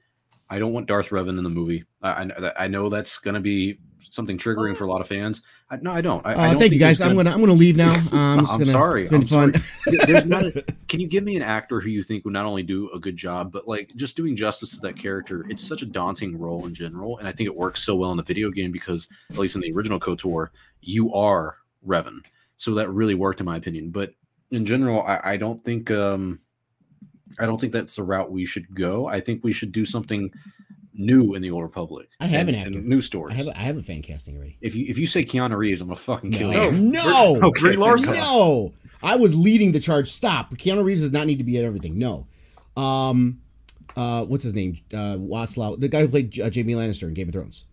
I don't want Darth Revan in the movie. I, I, I know that's going to be something triggering for a lot of fans. I, no, I don't. I, I Uh, don't thank you think there's guys. I'm gonna I'm gonna leave now. Um, I'm gonna- sorry. It's been I'm fun. sorry. There's not. A, can you give me an actor who you think would not only do a good job, but like just doing justice to that character? It's such a daunting role in general, and I think it works so well in the video game because, at least in the original Kotor, you are Revan, so that really worked in my opinion. But in general, I, I don't think. um I don't think that's the route we should go. I think we should do something new in the Old Republic. I have and, an actor. and new stories. I have a, I have a fan casting already. if you if you say Keanu Reeves, I'm gonna fucking kill No, you. no, Okay, Larson. no. I was leading the charge. Stop. Keanu Reeves does not need to be at everything. No. Um, uh, what's his name? Uh, Waslaw, the guy who played uh, Jamie Lannister in Game of Thrones.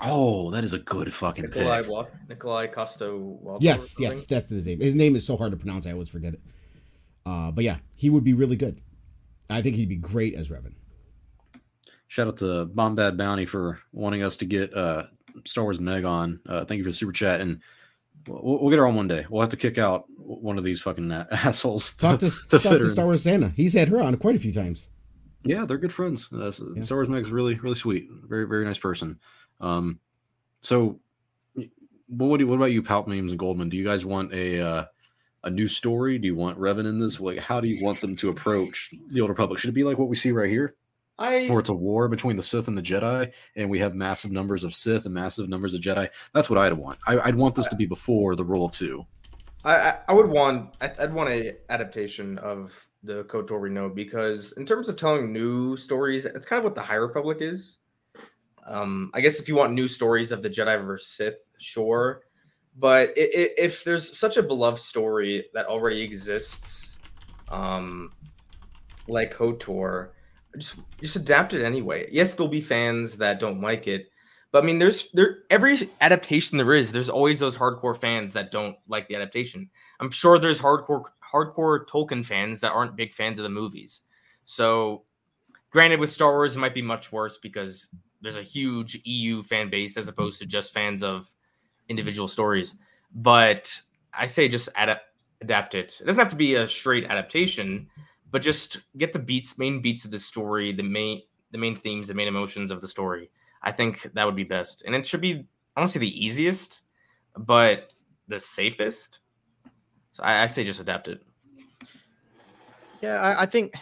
Oh, that is a good fucking Nikolai pick. Wa- Nikolai Costo. Waldo Yes, yes, that's his name. His name is so hard to pronounce. I always forget it. Uh, but yeah, he would be really good. I think he'd be great as Revan. Shout out to Bombad Bounty for wanting us to get uh Star Wars Meg on. Uh, thank you for the super chat, and we'll, we'll get her on one day. We'll have to kick out one of these fucking a- assholes. Talk to, to talk to. Star Wars Santa. He's had her on quite a few times. Yeah, they're good friends. Uh, Yeah. Star Wars Meg's really, really sweet. Very, very nice person. Um, so, what you, what about you, Palp Memes and Goldman? Do you guys want a uh, a new story? Do you want Revan in this? Like, how do you want them to approach the Old Republic? Should it be like what we see right here, I where it's a war between the Sith and the Jedi, and we have massive numbers of Sith and massive numbers of Jedi? That's what I'd want. I, I'd want this to be before the rule of two. I, I- I would want I'd want a adaptation of the KOTOR we know because in terms of telling new stories, it's kind of what the High Republic is. Um, I guess if you want new stories of the Jedi versus Sith, sure, but i i if there's such a beloved story that already exists, um, like KOTOR, just just adapt it anyway. Yes, there'll be fans that don't like it, but I mean, there's there every adaptation there is. There's always those hardcore fans that don't like the adaptation. I'm sure there's hardcore hardcore Tolkien fans that aren't big fans of the movies. So, granted, with Star Wars, it might be much worse because there's a huge EU fan base as opposed to just fans of individual stories. But I say just ad- adapt it. It doesn't have to be a straight adaptation, but just get the beats, main beats of the story, the main the main themes, the main emotions of the story. I think that would be best, and it should be. I don't say the easiest, but the safest. So I, I say just adapt it. Yeah, I, I think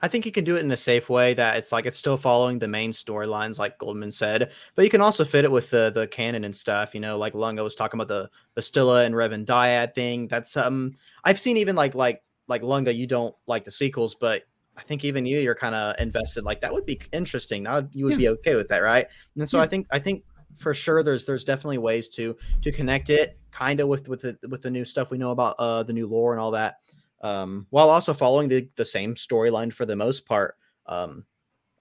I think you can do it in a safe way that it's like it's still following the main storylines, like Goldman said, but you can also fit it with the the canon and stuff. You know, like Lunga was talking about the Bastila and Revan Dyad thing. That's um I've seen even like like like Lunga, you don't like the sequels, but I think even you, you're kind of invested. Like that would be interesting. Now you would Yeah. be okay with that, right? And so Yeah. I think I think for sure there's there's definitely ways to to connect it kind of with with the with the new stuff we know about uh the new lore and all that um, while also following the, the same storyline for the most part. Um,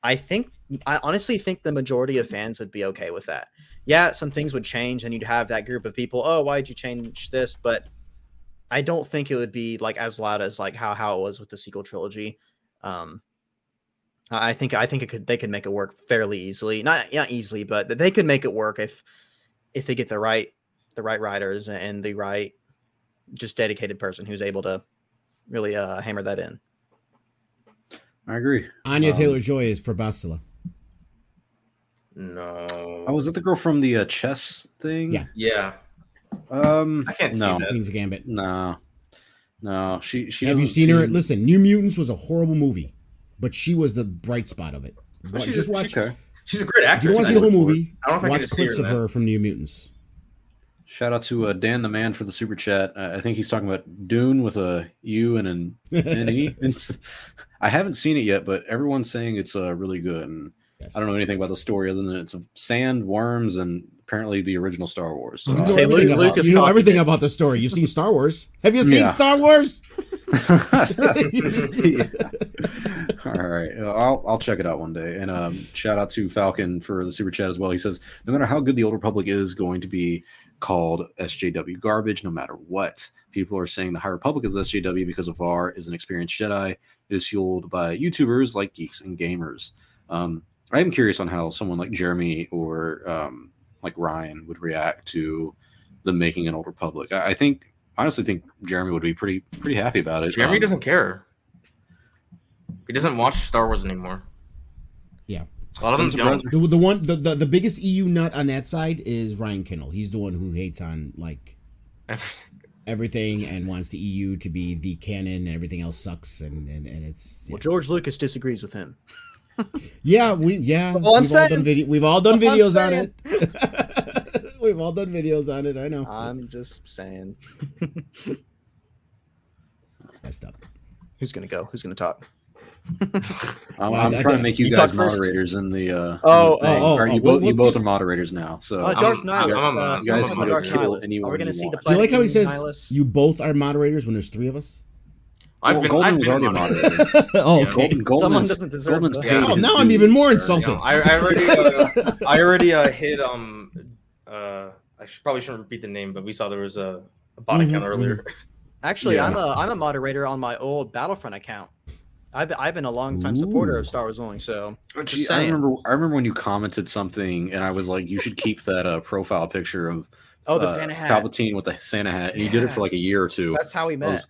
I think I honestly think the majority of fans would be okay with that. Yeah, some things would change, and you'd have that group of people. Oh, why'd you change this? But I don't think it would be like as loud as like how how it was with the sequel trilogy. Um, I I think I think it could they could make it work fairly easily. Not not easily, but they could make it work if if they get the right the right writers and the right just dedicated person who's able to really uh, hammer that in. I agree. Anya Um, Taylor Joy is for Bastila. No. Oh, was it the girl from the uh, chess thing? Yeah. yeah. Um, I can't see no, that. Queen's Gambit. no, no. She she. Have you doesn't seen her? Listen, New Mutants was a horrible movie, but she was the bright spot of it. Wa- she's Just a- watch. Okay. She's a great If actress. you don't want to see the whole movie, I don't think I watch can see her clips of her from New Mutants. Shout out to uh, Dan the Man for the super chat. Uh, I think he's talking about Dune with a U and an N E. It's- I haven't seen it yet, but everyone's saying it's uh, really good. And Yes. I don't know anything about the story other than it's of sand, worms, and apparently the original Star Wars. So, You know, Say Luke- everything, about, Lucas you know everything about the story. You've seen Star Wars. Have you seen Yeah. Star Wars? Yeah. All right, Uh, I'll I'll check it out one day. And um, shout out to Falcon for the super chat as well. He says, no matter how good the Old Republic is going to be called SJW garbage, no matter what. People are saying the High Republic is SJW because of Var is an experienced Jedi. It is fueled by YouTubers like geeks and gamers. Um, I am curious on how someone like Jeremy or um, like Ryan would react to the making an Old Republic. I, I think honestly think Jeremy would be pretty pretty happy about it. Jeremy Um, doesn't care. He doesn't watch Star Wars anymore. Yeah. A lot of them don't. The, the one the, the the biggest EU nut on that side is Ryan Kindle. He's the one who hates on like everything and wants the EU to be the canon and everything else sucks and and, and it's yeah. Well, George Lucas disagrees with him. Yeah we yeah All I'm we've all done saying. video we've all done All I'm videos on it. we've all done videos on it. I know. I'm It's just saying. messed up. Who's gonna go? Who's gonna talk? I'm, Well, I'm trying I- to make you, you guys talk first. moderators in the. Uh, Oh, in the thing. oh, Or oh, you well, both, you both just- are moderators now. So Uh, I'm- Darth I'm- Nihilus. I'm a- uh, you someone guys on can Darth kill Nihilus. anyone Are we gonna you see the want. Do you like how he Platinum says Nihilus? you both are moderators when there's three of us? I've Well, been. Golden I've was been already a moderated. oh, Yeah. okay. Golden, Goldman's, Someone doesn't deserve Goldman's paid Oh, now I'm even more You know, insulted. I, I already, uh, I already uh, hit. Um, uh, I should, probably shouldn't repeat the name, but we saw there was a, a bot Mhm, account earlier. Actually, Yeah. I'm a I'm a moderator on my old Battlefront account. I've I've been a long time supporter of Star Wars only, so Gee, just I remember. I remember when you commented something, and I was like, "You should keep that uh, profile picture of oh the uh, Santa hat. Palpatine with the Santa hat." And you did it for like a year or two. That's how we I met.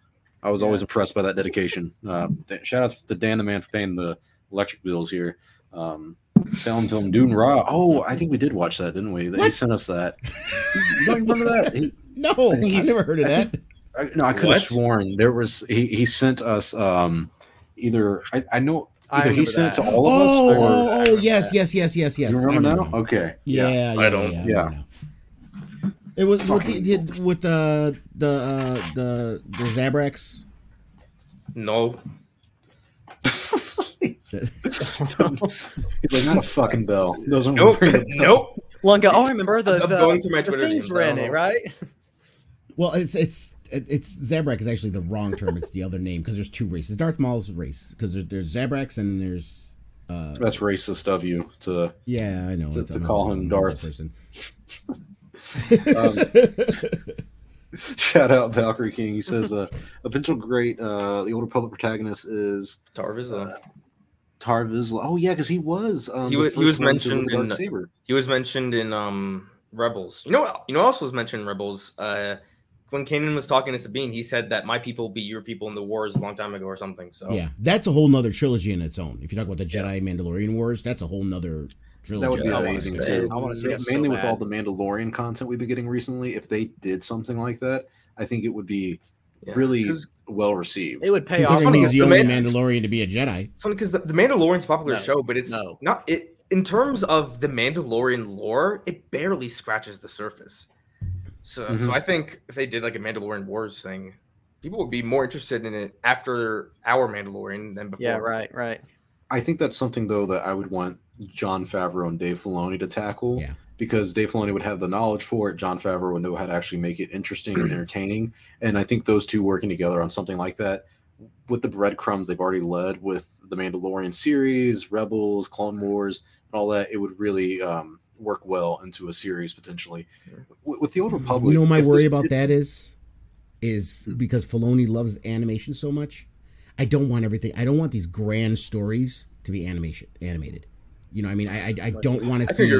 Was, I was Yeah. always impressed by that dedication. Uh, th- shout out to Dan the man for paying the electric bills here. Um, film, film, Dune Raw. Oh, I think we did watch that, didn't we? He sent us that. you don't remember that? He, No, I I, think he's- never heard of I that. I, no, I could have sworn there was. He, he sent us um, either. I, I know I either he remember sent it to all of us Oh, or. oh, oh, yes, yes, yes, yes, yes. you I remember now? now. Okay. Yeah, yeah, I don't. Yeah, Yeah. yeah. It was with the, Fucking- the- with the the uh, the the Zabrax. No, He's like, not a fucking bell. Doesn't nope, ring a bell. nope. Lunga. Oh, I remember the the, going through my the Twitter things DMs, were I in don't it, right? Well, it's it's it's Zabrak is actually the wrong term. It's the other name because there's two races. Darth Maul's race because there's there's Zabrax and there's uh That's racist of you to. yeah I know To- to call him Darth. person. Um, Shout out Valkyrie King. He says uh, a potential great uh, the older public protagonist is Tarv is uh, Tar Vizsla. Oh yeah, because he was um, He the wa- he was mentioned in- dark saber. he was mentioned in um Rebels. You know what? You know, what else was mentioned in Rebels. Uh, when Kanan was talking to Sabine, he said that my people beat your people in the wars a long time ago or something. So Yeah, that's a whole nother trilogy in its own. If you talk about the Jedi Mandalorian Wars, that's a whole nother trilogy. That would be amazing too. I wanna see Ma- that so Mainly with all the Mandalorian content we've been getting recently. If they did something like that, I think it would be Yeah. really 'Cause- well received. It would pay off. funny Considering he's the the only man- Mandalorian to be a Jedi. It's funny because the, the Mandalorian's a popular No, show, but it's no. not it in terms of the Mandalorian lore. It barely scratches the surface. So, Mhm. so I think if they did like a Mandalorian Wars thing, people would be more interested in it after our Mandalorian than before. Yeah, right, right. I think that's something though that I would want Jon Favreau and Dave Filoni to tackle. Yeah. Because Dave Filoni would have the knowledge for it, Jon Favreau would know how to actually make it interesting and entertaining. And I think those two working together on something like that, with the breadcrumbs they've already led with the Mandalorian series, Rebels, Clone Wars, and all that, it would really um, work well into a series potentially. With, with the Old Republic, You know, my worry this- about that is, is because Filoni loves animation so much. I don't want everything. I don't want these grand stories to be animation animated. You know, I mean, I I, I don't want to see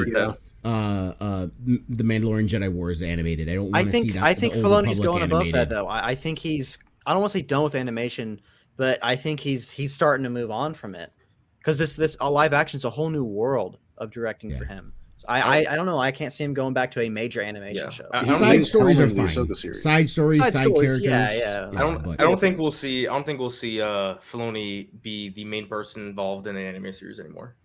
uh uh the Mandalorian Jedi Wars animated. I don't I to see think the, I think Filoni's Republic going above that though. I, I think he's I don't want to say done with animation, but I think he's he's starting to move on from it because this this a live action is a whole new world of directing for him. So I, I I don't know. I can't see him going back to a major animation Yeah. show. I- I Side stories are fine. Side stories, Side side, stories, characters. yeah, yeah. I don't. but- I don't think we'll see. I don't think we'll see uh Filoni be the main person involved in an anime series anymore.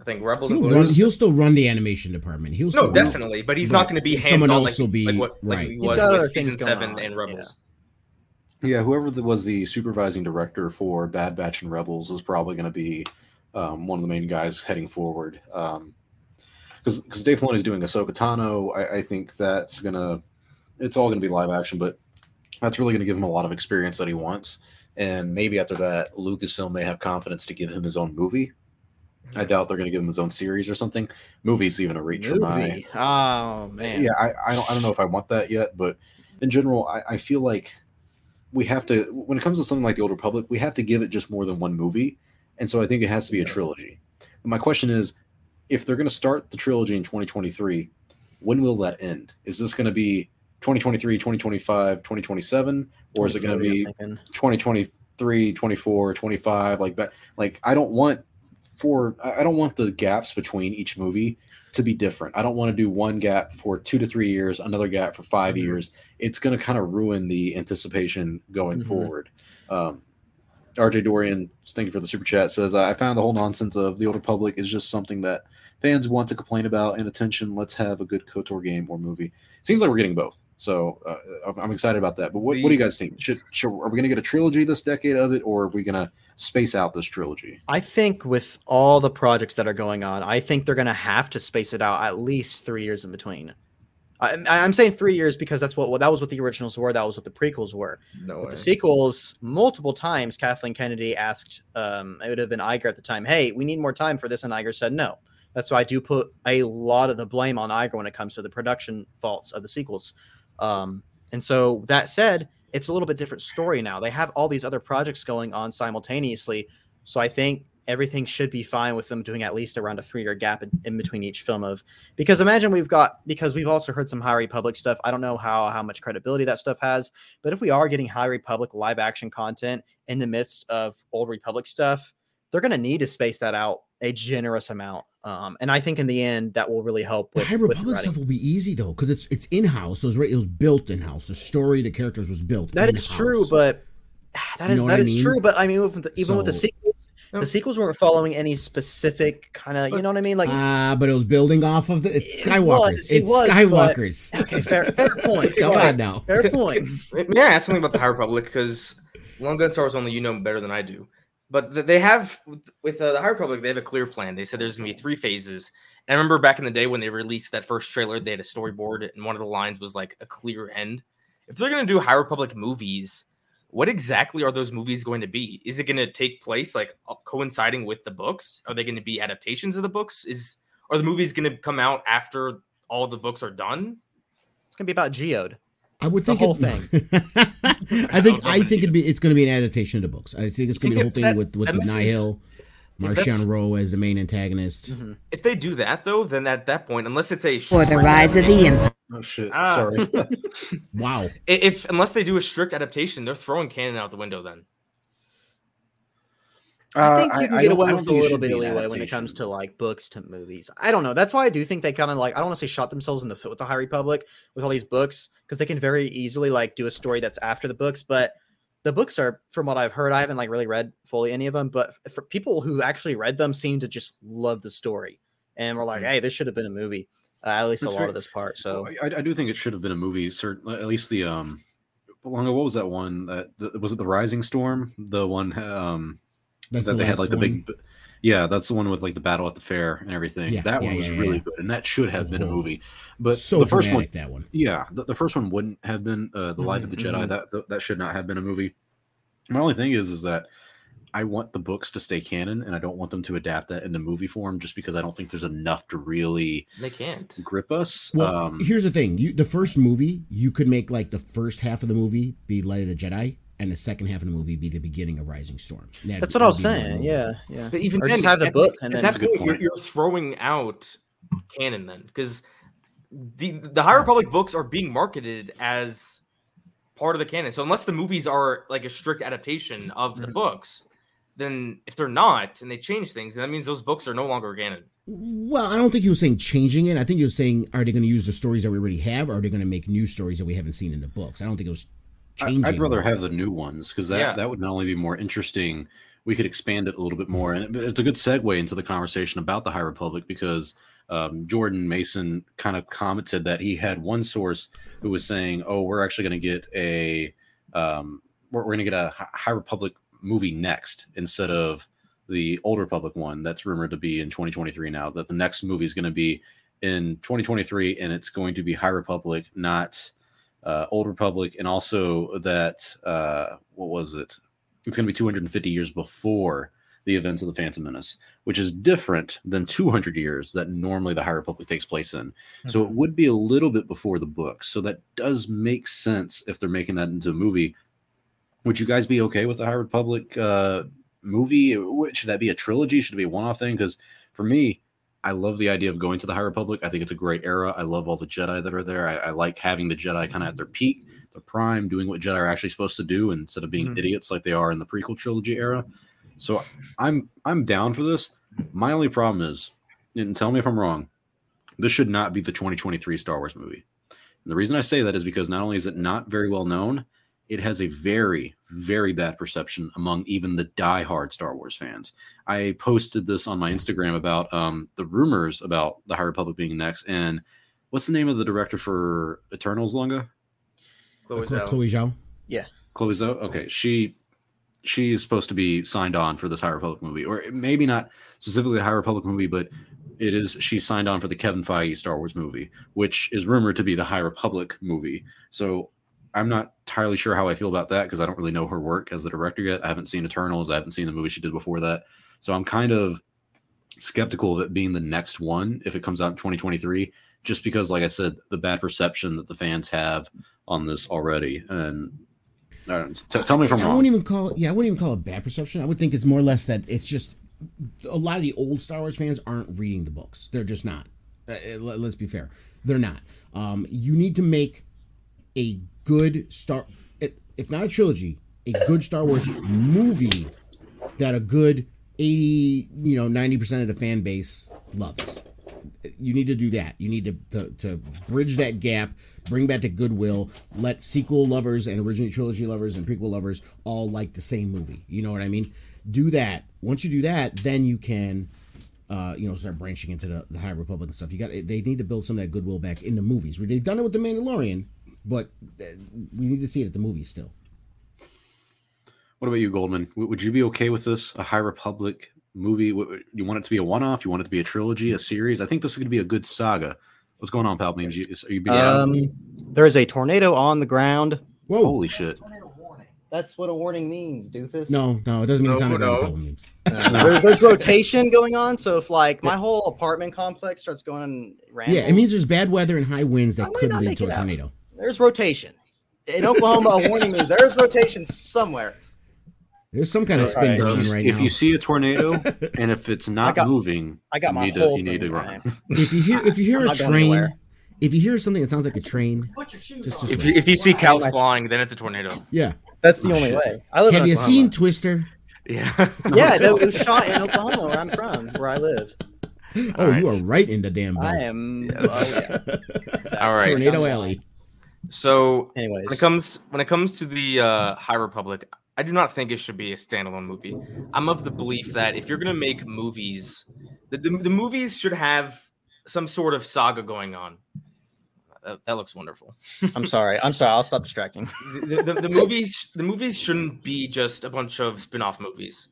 I think Rebels. he'll, run, he'll still run the animation department. He'll still no, run- definitely, but he's but not going to be hands someone on else like, will be- like what like he was with season seven on, and. Rebels. Yeah, whoever the, was the supervising director for Bad Batch and Rebels is probably going to be um, one of the main guys heading forward. Because because Dave Filoni is doing Ahsoka Tano, I, I think that's gonna it's all gonna be live action, but that's really gonna give him a lot of experience that he wants. And maybe after that, Lucasfilm may have confidence to give him his own movie. I doubt they're gonna give him his own series or something. Movie's even a reach for my Oh man. yeah, I, I don't I don't know if I want that yet, but in general, I, I feel like we have to when it comes to something like the Old Republic, we have to give it just more than one movie, and so I think it has to be a trilogy. And my question is, if they're going to start the trilogy in 2023, when will that end? Is this going to be 2023, 2025, 2027, or is it going to be 2023 24 25 like like i don't want for i don't want the gaps between each movie to be different. I don't want to do one gap for two to three years another gap for 5 Mhm. years. It's going to kind of ruin the anticipation going Mhm. forward. Um rj dorian thank you for the super chat says i found the whole nonsense of the old republic is just something that fans want to complain about and attention let's have a good kotor game or movie. Seems like we're getting both so uh, I'm- i'm excited about that but what, what do you guys think should, should are we going to get a trilogy this decade of it or are we going to space out this trilogy I think with all the projects that are going on, I think they're going to have to space it out at least three years in between. I, I'm saying three years because that's what well, that was what the originals were. That was what the prequels were. No With way. the sequels, multiple times Kathleen Kennedy asked, um, it would have been Iger at the time, hey, we need more time for this. And Iger said no. That's why I do put a lot of the blame on Iger when it comes to the production faults of the sequels. Um, and so that said, it's a little bit different story now. They have all these other projects going on simultaneously. So I think everything should be fine with them doing at least around a three year gap in, in, between each film of because imagine we've got because we've also heard some high republic stuff i don't know how how much credibility that stuff has but if we are getting high republic live action content in the midst of old republic stuff they're going to need to space that out a generous amount um, and i think in the end that will really help with, the high republic stuff will be easy though because it's it's in-house so it was, it was built in-house the story the characters was built That is true but that is you know that is mean? true but i mean with the, even so, with the sequels, the sequels weren't following any specific kind of, you know what I mean? Like, ah, uh, but it was building off of the it's Skywalkers. It was, it it's was, Skywalkers. But, okay, fair, fair point. Come on now. Fair point. May I ask something about the High Republic? Because Long Gun Star Wars only you know better than I do. But they have with uh, the High Republic, they have a clear plan. They said there's going to be three phases. And I remember back in the day when they released that first trailer, they had a storyboard, and one of the lines was like a clear end. If they're going to do High Republic movies, what exactly are those movies going to be? Is it going to take place like uh, coinciding with the books? Are they going to be adaptations of the books? Is are the movies going to come out after all the books are done? It's going to be about Geode. I would think the whole it, thing. I think I think it'd be it's going to be an adaptation of the books. I think it's going to be the whole thing that, with with the Nihil. Marchion Ro as the main antagonist. Mm-hmm. If they do that though, then at that point, unless it's a for the rise of the Empire. Oh shit! Ah. Sorry. wow. If unless they do a strict adaptation, they're throwing canon out the window. Then. I think you can uh, get away with a little bit of leeway when it comes to like books to movies. I don't know. That's why I do think they kind of like I don't want to say shot themselves in the foot with the High Republic with all these books because they can very easily like do a story that's after the books, but the books are from what i've heard i haven't like really read fully any of them but for people who actually read them seem to just love the story and we're like mm. hey this should have been a movie uh, at least That's a lot of this part so I, I, do think it should have been a movie certain at least the um longer what was that one that was it the rising storm the one um That's that the they had like one. the big yeah, that's the one with like the battle at the fair and everything. Yeah, that yeah, one was yeah, really good, and that should have been a movie. But so the first one, that one, yeah, the, the, first one wouldn't have been uh, the Light mm-hmm, of the Jedi. Mm-hmm. That that should not have been a movie. My only thing is, is that I want the books to stay canon, and I don't want them to adapt that into movie form, just because I don't think there's enough to really they can't grip us. Well, um, here's the thing: you the first movie, you could make like the first half of the movie be Light of the Jedi, and the second half of the movie be the beginning of Rising Storm. That, That's what I was saying. Yeah, yeah. But even or then, just have the book, and then that's point, you're, you're, throwing out canon then, because the the High Republic books are being marketed as part of the canon. So unless the movies are like a strict adaptation of the mm-hmm. books, then if they're not and they change things, then that means those books are no longer canon. Well, I don't think he was saying changing it. I think he was saying, are they going to use the stories that we already have, or are they going to make new stories that we haven't seen in the books? I don't think it was changing. I'd rather have the new ones because that yeah. that would not only be more interesting, we could expand it a little bit more, and it's a good segue into the conversation about the High Republic because um, Jordan Maison kind of commented that he had one source who was saying, "Oh, we're actually going to get a um, we're, we're going to get a High Republic movie next instead of the Old Republic one that's rumored to be in 2023 now. That the next movie is going to be in 2023 and it's going to be High Republic, not uh, Old Republic, and also that uh, what was it? It's going to be 250 years before the events of the Phantom Menace, which is different than 200 years that normally the High Republic takes place in. So it mm-hmm. would be a little bit before the book. So that does make sense if they're making that into a movie. Would you guys be okay with the High Republic uh, movie? Should that be a trilogy? Should it be a one-off thing? Because for me, I love the idea of going to the High Republic. I think it's a great era. I love all the Jedi that are there. I, I like having the Jedi kind of at their peak, their prime, doing what Jedi are actually supposed to do instead of being mm-hmm. idiots like they are in the prequel trilogy era. So I'm I'm down for this. My only problem is, and tell me if I'm wrong, this should not be the 2023 Star Wars movie. And the reason I say that is because not only is it not very well known, it has a very, very bad perception among even the die-hard Star Wars fans. I posted this on my Instagram about um, the rumors about the High Republic being next. And what's the name of the director for Eternals, Lunga? Chloe Zhao. Chloe Zhao. Yeah. Chloe Zhao. Okay, she she's supposed to be signed on for this High Republic movie, or maybe not specifically the High Republic movie, but it is she signed on for the Kevin Feige Star Wars movie, which is rumored to be the High Republic movie. So I'm not entirely sure how I feel about that because I don't really know her work as the director yet. I haven't seen Eternals. I haven't seen the movie she did before that. So I'm kind of skeptical of it being the next one if it comes out in 2023, just because, like I said, the bad perception that the fans have on this already. And right, t- tell me if I'm I wrong. wouldn't even call it. Yeah, I wouldn't even call it bad perception. I would think it's more or less that it's just a lot of the old Star Wars fans aren't reading the books. They're just not. Uh, uh, let- let's be fair. They're not. Um, you need to make a good Star, if- not a trilogy, a good Star Wars movie that a good eighty, you know, ninety percent of the fan base loves. You need to do that. You need to, to to bridge that gap, bring back the goodwill, let sequel lovers and original trilogy lovers and prequel lovers all like the same movie. You know what I mean? Do that. Once you do that, then you can uh, you know, start branching into the, the High Republic and stuff. You got they need to build some of that goodwill back in the movies. They've done it with the Mandalorian, but uh, we need to see it at the movies still. What about you, Goldman? Would you be okay with this? A High Republic movie? You want it to be a one-off? You want it to be a trilogy, a series? I think this is going to be a good saga. What's going on, Palpatine? You, are you being Um, there is a tornado on the ground. Whoa! Holy shit! That's what a warning means, doofus. no, no, it doesn't mean it's No, not a no. no. Uh, there's, there's rotation going on. So if like my whole apartment complex starts going random, Yeah, it means there's bad weather and high winds that could lead to it a out. tornado. There's rotation. In Oklahoma, a warning means there's rotation somewhere. There's some kind of spin right. going on If, right if now. you see a tornado and if it's not got- moving, I got you my need whole to, you need to thing run. if you hear if you hear a train, if you hear something that sounds like a train, just, just If you, if you see cows my- flying, then it's a tornado. yeah. That's the Oh, only shit. way. I live Have in you Oklahoma. seen Twister? Yeah. Yeah, no, it was shot in Oklahoma, where I'm from, where I live. Oh, right. you are right in the damn belt. I am. Oh yeah. All right. Tornado Alley. So Anyways, when it comes when it comes to the uh, High Republic, I do not think it should be a standalone movie. I'm of the belief that if you're gonna make movies, the, the, the movies should have some sort of saga going on. That, that looks wonderful. I'm sorry. I'm sorry. I'll stop distracting. the, the, the movies the movies shouldn't be just a bunch of spin-off movies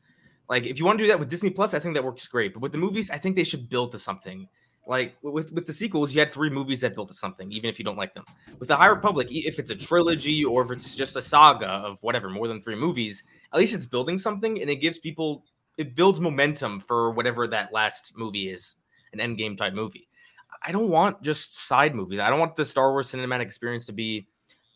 like if you want to do that with disney plus i think that works great but with the movies i think they should build to something like with with the sequels you had three movies that built to something even if you don't like them. With the high republic if it's a trilogy or if it's just a saga of whatever more than three movies at least it's building something and it gives people it builds momentum for whatever that last movie is an end game type movie. I don't want just side movies. I don't want the star wars cinematic experience to be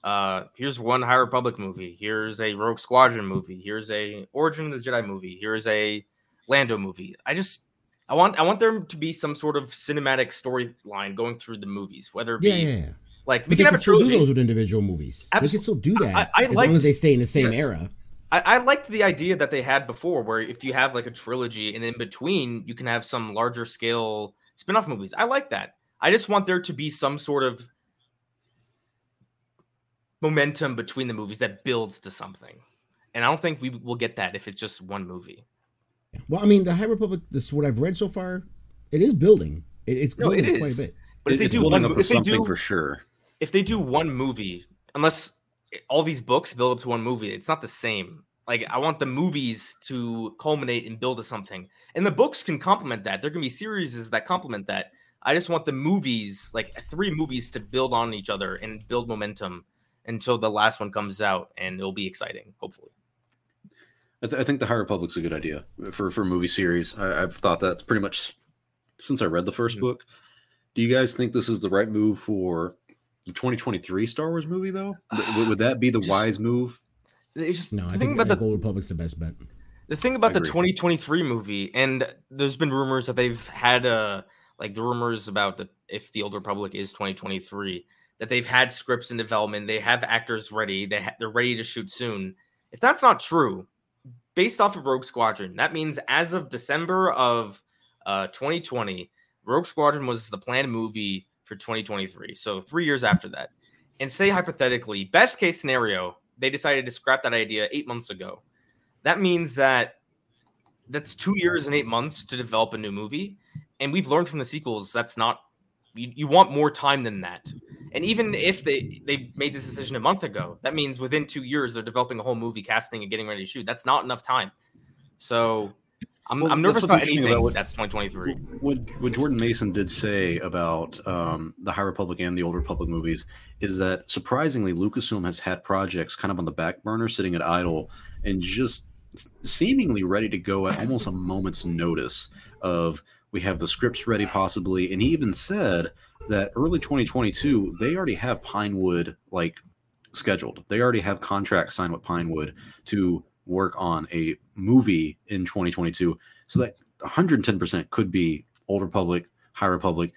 uh here's one high republic movie here's a rogue squadron movie here's a origin of the jedi movie here's a lando movie. I just i want i want there to be some sort of cinematic storyline going through the movies whether it be Yeah, yeah, yeah. like we But can have can still do those with individual movies. They can still do that I- I as long as they stay in the same yes. era. I, I liked the idea that they had before where if you have like a trilogy and in between you can have some larger scale spin-off movies i like that i just want there to be some sort of momentum between the movies that builds to something and i don't think we will get that if it's just one movie Well, I mean, the High Republic. This is what I've read so far. It is building. It, it's No, building it quite a bit. but if they it's do one, up to if they do, for sure. if they do one movie unless all these books build up to one movie it's not the same like i want the movies to culminate and build to something and the books can complement that there can be series that complement that i just want the movies like three movies to build on each other and build momentum until the last one comes out and it'll be exciting hopefully I, th- I think the High Republic's a good idea for for a movie series. I, I've thought that's pretty much since I read the 1st Mhm. book. Do you guys think this is the right move for the 2023 Star Wars movie, though? Would, would that be the Just- wise move? it's just No, I think about the the Gold Republic's the best bet. The thing about the 2023 movie, and there's been rumors that they've had uh like the rumors about the if the Old Republic is 2023, that they've had scripts in development, they have actors ready, they ha- they're ready to shoot soon. If that's not true, based off of Rogue Squadron, that means as of December of uh 2020, Rogue Squadron was the planned movie for 2023. So three years after that. And say hypothetically, best case scenario, they decided to scrap that idea eight months ago that means that that's two years and eight months to develop a new movie and we've learned from the sequels that's not you, you want more time than that and even if they they made this decision a month ago that means within two years they're developing a whole movie casting and getting ready to shoot that's not enough time so i'm, Well, I'm nervous about anything about what- that's 2023 What what Jordan Maison did say about um, the High Republic and the Old Republic movies is that surprisingly, Lucasfilm has had projects kind of on the back burner, sitting at idle, and just seemingly ready to go at almost a moment's notice. Of we have the scripts ready, possibly, and he even said that early 2022 they already have Pinewood like scheduled. They already have contracts signed with Pinewood to work on a movie in 2022. So that 110% could be Old Republic, High Republic.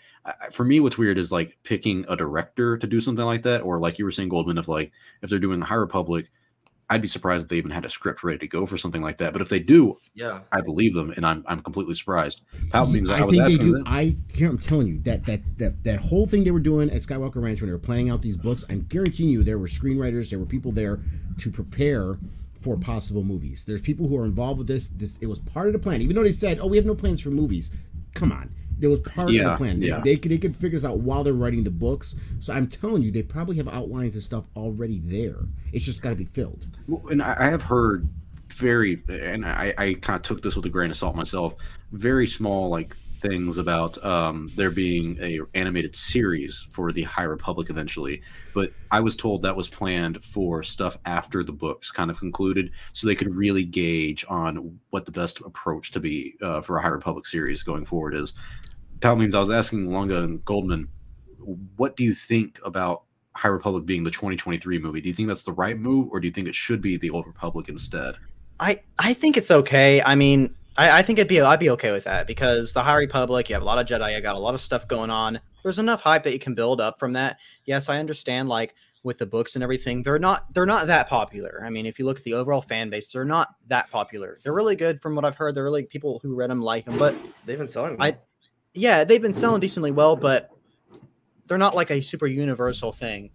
For me, what's weird is like picking a director to do something like that, or like you were saying, Goldman, if like if they're doing the High Republic, I'd be surprised if they even had a script ready to go for something like that. But if they do, Yeah. I believe them, and I'm I'm completely surprised. Palpatine's, I, I, was think they asking do. them- I I'm telling you that that that that whole thing they were doing at Skywalker Ranch when they were planning out these books. I'm guaranteeing you there were screenwriters, there were people there to prepare for possible movies. There's people who are involved with this. This it was part of the plan, even though they said, "Oh, we have no plans for movies." Come on. It was part of the plan. They, yeah. they could they could figure this out while they're writing the books. So I'm telling you, they probably have outlines and stuff already there. It's just got to be filled. Well, and I, I have heard very, and I, I kind of took this with a grain of salt myself. Very small like things about um, there being a animated series for the High Republic eventually, but I was told that was planned for stuff after the books kind of concluded, so they could really gauge on what the best approach to be uh, for a High Republic series going forward is. Palmeans, I was asking Lunga and Goldman, what do you think about High Republic being the 2023 movie? Do you think that's the right move, or do you think it should be the Old Republic instead? I I think it's okay. I mean, I, I think it'd be I'd be okay with that because the High Republic, you have a lot of Jedi, you got a lot of stuff going on. There's enough hype that you can build up from that. Yes, I understand. Like with the books and everything, they're not they're not that popular. I mean, if you look at the overall fan base, they're not that popular. They're really good from what I've heard. They're really people who read them like them, but They've been selling. I- yeah, they've been selling decently well, but they're not like a super universal thing.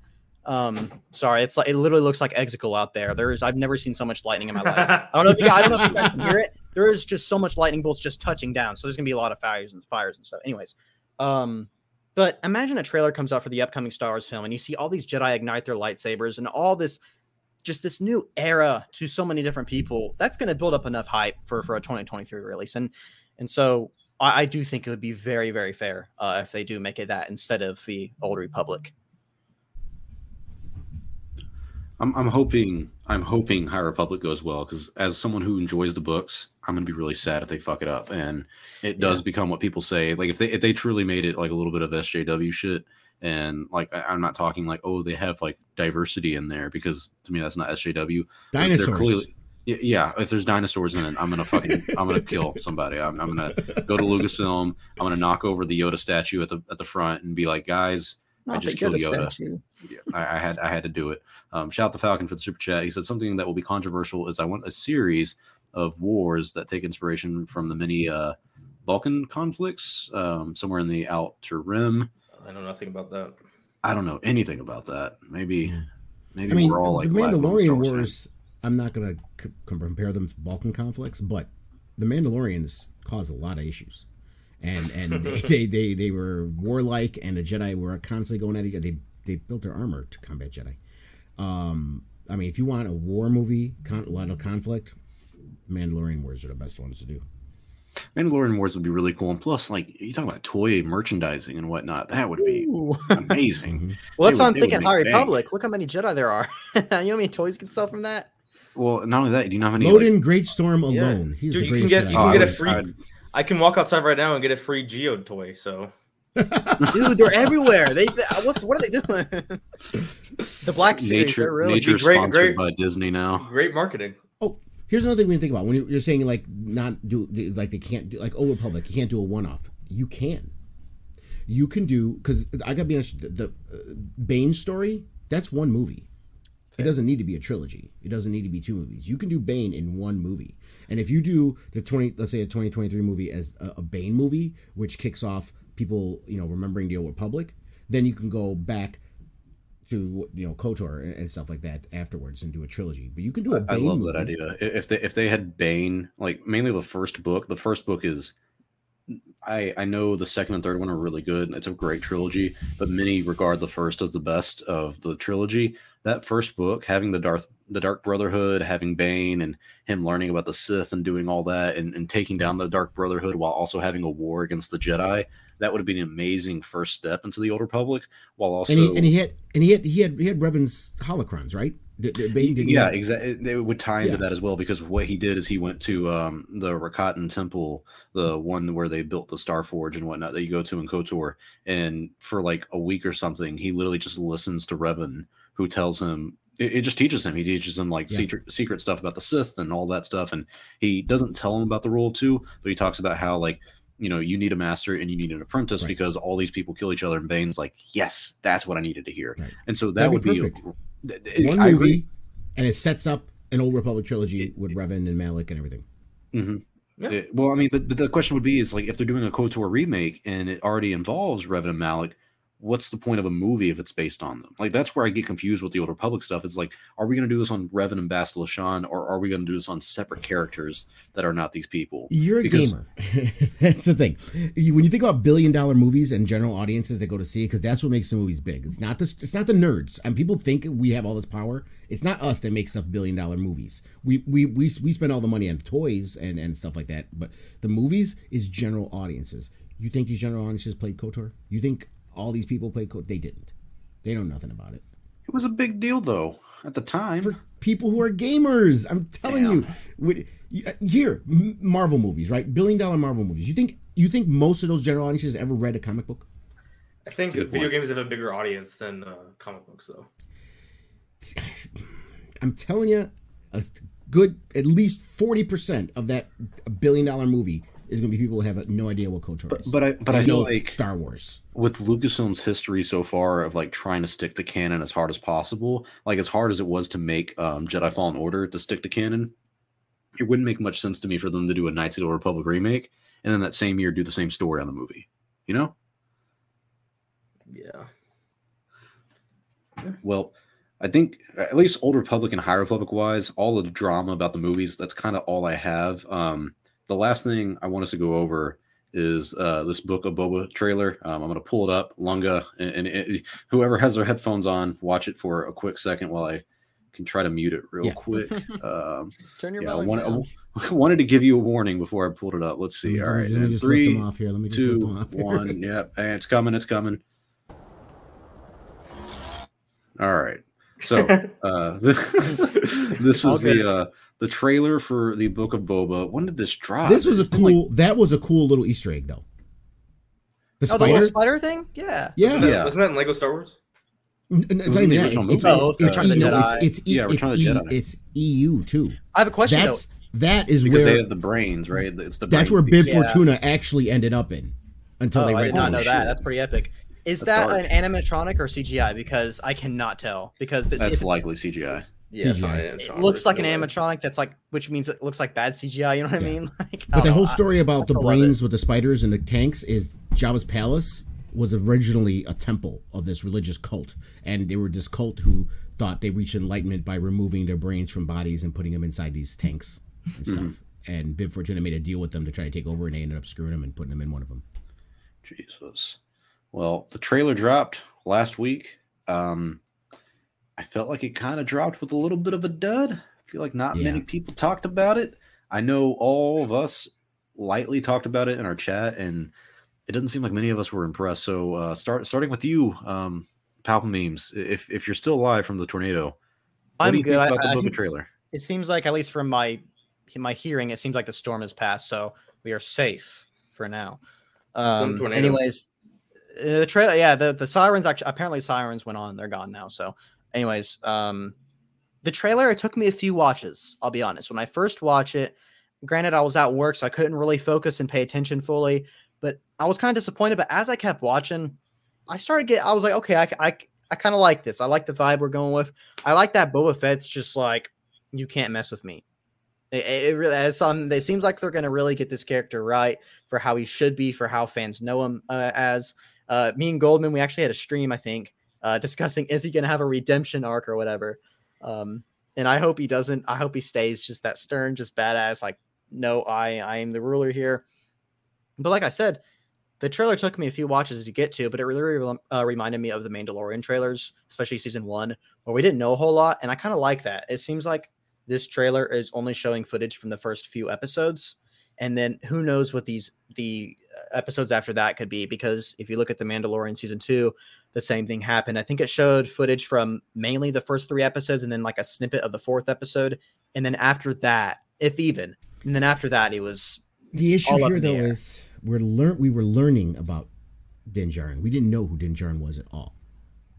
Um, sorry, it's like it literally looks like Exegol out there. There's I've never seen so much lightning in my life. I don't know if you I don't know if you guys can hear it. There is just so much lightning bolts just touching down. So there's gonna be a lot of fires and fires and stuff. Anyways, um, but imagine a trailer comes out for the upcoming Star Wars film, and you see all these Jedi ignite their lightsabers and all this, just this new era to so many different people. That's gonna build up enough hype for for a 2023 release, and and so I, I do think it would be very very fair uh, if they do make it that instead of the Old Republic. I'm, I'm hoping I'm hoping High Republic goes well because as someone who enjoys the books, I'm gonna be really sad if they fuck it up, and it does become what people say. Like if they if they truly made it like a little bit of SJW shit, and like I, I'm not talking like oh they have like diversity in there because to me that's not SJW. But if they're Dinosaurs. clearly- yeah, if there's dinosaurs in it, I'm gonna fucking I'm gonna kill somebody. I'm, I'm gonna go to Lucasfilm. I'm gonna knock over the Yoda statue at the at the front and be like, guys, I just killed Yoda. statue. yeah, I, I had I had to do it. Um, shout out the Falcon for the super chat. He said something that will be controversial is I want a series of wars that take inspiration from the many uh, Balkan conflicts um, somewhere in the Outer Rim. I know nothing about that. I don't know anything about that. Maybe maybe I mean, we're all like the Black Widow Star Mandalorian Wars fans. Wars. I'm not going to c- compare them to Balkan conflicts, but the Mandalorians cause a lot of issues, and and they, they they they were warlike, and the Jedi were constantly going at each other. They they built their armor to combat Jedi. Um, I mean, if you want a war movie, con- a lot of conflict, Mandalorian Wars are the best ones to do. Mandalorian Wars would be really cool. And plus, like you talk about toy merchandising and whatnot, that would be Ooh. amazing. Mhm. Well, that's They what would- I'm thinking. make High bank. Republic. Look how many Jedi there are. you know how many toys can sell from that? Well, not only that, do you know how many? Load like- Great Storm Yeah. alone. He's Dude, the you can get- Jedi. you Oh, can get a would- free- I'd- I can walk outside right now and get a free Geode toy. So Dude, they're everywhere. They, they what, what are they doing? the Black Series. nature really nature great- sponsored great- by Disney now. great marketing. Oh, here's another thing we can think about when you- you're saying like not do like they can't do like Old Republic. You can't do a one off. You can. You can do because I gotta be honest. The, the uh, Bane story that's one movie. It doesn't need to be a trilogy. It doesn't need to be two movies. You can do Bane in one movie. And if you do the twenty, let's say a twenty twenty three movie as a, a Bane movie, which kicks off people, you know, remembering the Old Republic, then you can go back to you know Kotor and, and stuff like that afterwards and do a trilogy. But you can do a I Bane love movie. that idea. If they if they had Bane, like mainly the first book, the first book is I I know the second and third one are really good. It's a great trilogy, but many regard the first as the best of the trilogy. That first book, having the Darth the Dark Brotherhood, having Bane and him learning about the Sith and doing all that and, and taking down the Dark Brotherhood while also having a war against the Jedi, that would have been an amazing first step into the Old Republic. While also and he and he had and he had he had he had Revan's holocrons, right? Did, did Bane did yeah, exactly. It would tie into Yeah. that as well because what he did is he went to um, the Rakatan Temple, the one where they built the Star Forge and whatnot that you go to in Kotor, and for like a week or something, he literally just listens to Revan, who tells him it, it just teaches him. He teaches him like Yeah. secret secret stuff about the Sith and all that stuff, and he doesn't tell him about the rule of two, but he talks about how like you know you need a master and you need an apprentice Right. because all these people kill each other. And Bane's like, yes, that's what I needed to hear, Right. and so that That'd would be be, a- perfect. th- th- One I movie, agree. and it sets up an old Republic trilogy with Revan and Malak and everything. Mhm. Yeah. Yeah, well, I mean, but, but the question would be is like if they're doing a KOTOR remake and it already involves Revan and Malak, what's the point of a movie if it's based on them? Like that's where I get confused with the Old Republic stuff. It's like, are we going to do this on Revan and Bastila Shan, or are we going to do this on separate characters that are not these people? You're a Because- gamer. that's the thing. You- When you think about billion dollar movies and general audiences that go to see it, because that's what makes the movies big. It's not the it's not the nerds. And people think we have all this power. It's not us that makes up billion dollar movies. We we we we spend all the money on toys and and stuff like that. But the movies is general audiences. You think these general audiences played Kotor? You think all these people played Kotor? They didn't. They know nothing about it. It was a big deal though at the time. for people who are gamers. I'm telling Damn. you. With- you- uh, Here, Marvel movies, right? Billion dollar Marvel movies. You think you think most of those general audiences ever read a comic book? I think Good video point. games have a bigger audience than uh, comic books, though. I'm telling you, a good at least forty percent of that billion dollar movie is going to be people who have no idea what KOTOR is. But I but I They feel know like Star Wars. with Lucasfilm's history so far of like trying to stick to canon as hard as possible, like as hard as it was to make um, Jedi Fallen Order to stick to canon, it wouldn't make much sense to me for them to do a Knights of the Old Republic remake and then that same year do the same story on the movie. You know? Yeah. Well, I think at least Old Republic and High Republic wise, all of the drama about the movies, that's kind of all I have. Um, the last thing I want us to go over is uh, this Book of Boba trailer. Um, I'm going to pull it up, Lunga, and, and it, whoever has their headphones on, watch it for a quick second while I can try to mute it real Yeah. quick. Um, Turn your yeah, I wanted, down. I wanted to give you a warning before I pulled it up. Let's see. Let All me- right, let me and just lift three, them off here. Let me just lift two, them off. one. Yep, and it's coming. It's coming. All right. So uh, the, this is the uh, the trailer for the Book of Boba. When did this drop? This was a It's like, cool. that was a cool little Easter egg, though. The Oh, the little spider. spider thing? Yeah. yeah. Wasn't that, Yeah. wasn't that in Lego Star Wars? N- n- was in the original It's, movie. Oh, it's, Oh, it's, Return of the EU, it's, it's, Yeah, it's, Return of the Jedi. it's EU too. I have a question That's that is because they where have the brains, right? It's the that's where piece. Bib Yeah. Fortuna actually ended up in until though. they Oh, I read did not Oh, know shit. that. That's pretty epic. Is That's that dark. an animatronic or CGI? Because I cannot tell. Because this, That's it's, likely CGI. Yeah, it's not CGI. an it animatronic, looks like an no animatronic. That's like, which means it looks like bad CGI. You know what I Yeah. mean? Like, I But don't the know. whole I- story about the I love it. brains with the spiders and the tanks is Jabba's palace was originally a temple of this religious cult, and they were this cult who thought they reached enlightenment by removing their brains from bodies and putting them inside these tanks and stuff. Mm-hmm. And Bib Fortuna made a deal with them to try to take over, and they ended up screwing them and putting them in one of them. Jesus. Well, the trailer dropped last week. Um, I felt like it kind of dropped with a little bit of a dud. I feel like not Yeah. many people talked about it. I know all of us lightly talked about it in our chat, and it doesn't seem like many of us were impressed. So, uh, start starting with you, um, Palpa memes. If if you're still alive from the tornado, what I'm do you good. think I- about the I Boba think- trailer? it seems like at least from my my hearing, it seems like the storm has passed, so we are safe for now. Some Um, anyways, the trailer, yeah, the the sirens actually apparently sirens went on, they're gone now. So, anyways, um, the trailer it took me a few watches. I'll be honest. When I first watched it, granted I was at work, so I couldn't really focus and pay attention fully. But I was kind of disappointed. But as I kept watching, I started get. I was like, okay, I I, I kind of like this. I like the vibe we're going with. I like that Boba Fett's just like you can't mess with me. It, it really it's um, it seems like they're gonna really get this character right for how he should be, for how fans know him uh, as. Uh, me and Goldman, we actually had a stream, I think, uh, discussing is he gonna have a redemption arc or whatever. Um, and I hope he doesn't. I hope he stays just that stern, just badass. Like, no, I I am the ruler here. But like I said, the trailer took me a few watches to get to, but it really, really uh, reminded me of the Mandalorian trailers, especially season one, where we didn't know a whole lot, and I kind of like that. It seems like this trailer is only showing footage from the first few episodes, and then who knows what these the uh, episodes after that could be? Because if you look at the Mandalorian season two, the same thing happened. I think it showed footage from mainly the first three episodes, and then like a snippet of the fourth episode, and then after that, if even, and then after that, it was The issue here, though, air. is we're learn we were learning about Din Djarin. We didn't know who Din Djarin was at all.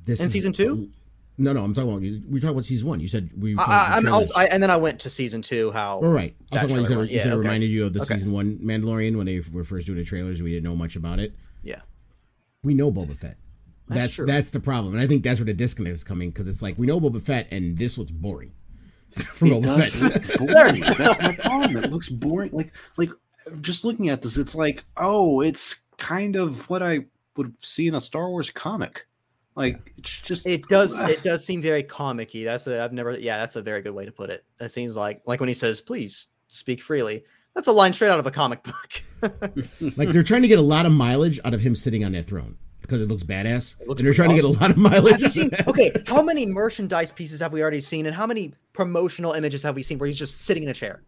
This In season two? No, no, I'm talking about we talked about season one. You said we. I, I, about I'm the also. I, and then I went to season two. How All right. I was talking about you said, trailer, you yeah, said it okay. reminded you of the Okay. season one Mandalorian when they were first doing the trailers. We didn't know much about it. yeah, We know Boba Fett. That's That's true. that's the problem, and I think that's where the disconnect is coming because it's like we know Boba Fett, and this looks boring. For It Boba does Fett. look boring. That's my problem. It looks boring. Like like just looking at this, it's like oh, it's kind of what I would see in a Star Wars comic. Like it's just it does. It does seem very comic-y. That's a. I've never. Yeah, that's a very good way to put it. That seems like like when he says, "Please speak freely." That's a line straight out of a comic book. like they're trying to get a lot of mileage out of him sitting on that throne because it looks badass, It looks and they're trying to get a lot of mileage. Have seen? Okay, how many merchandise pieces have we already seen, and how many promotional images have we seen where he's just sitting in a chair?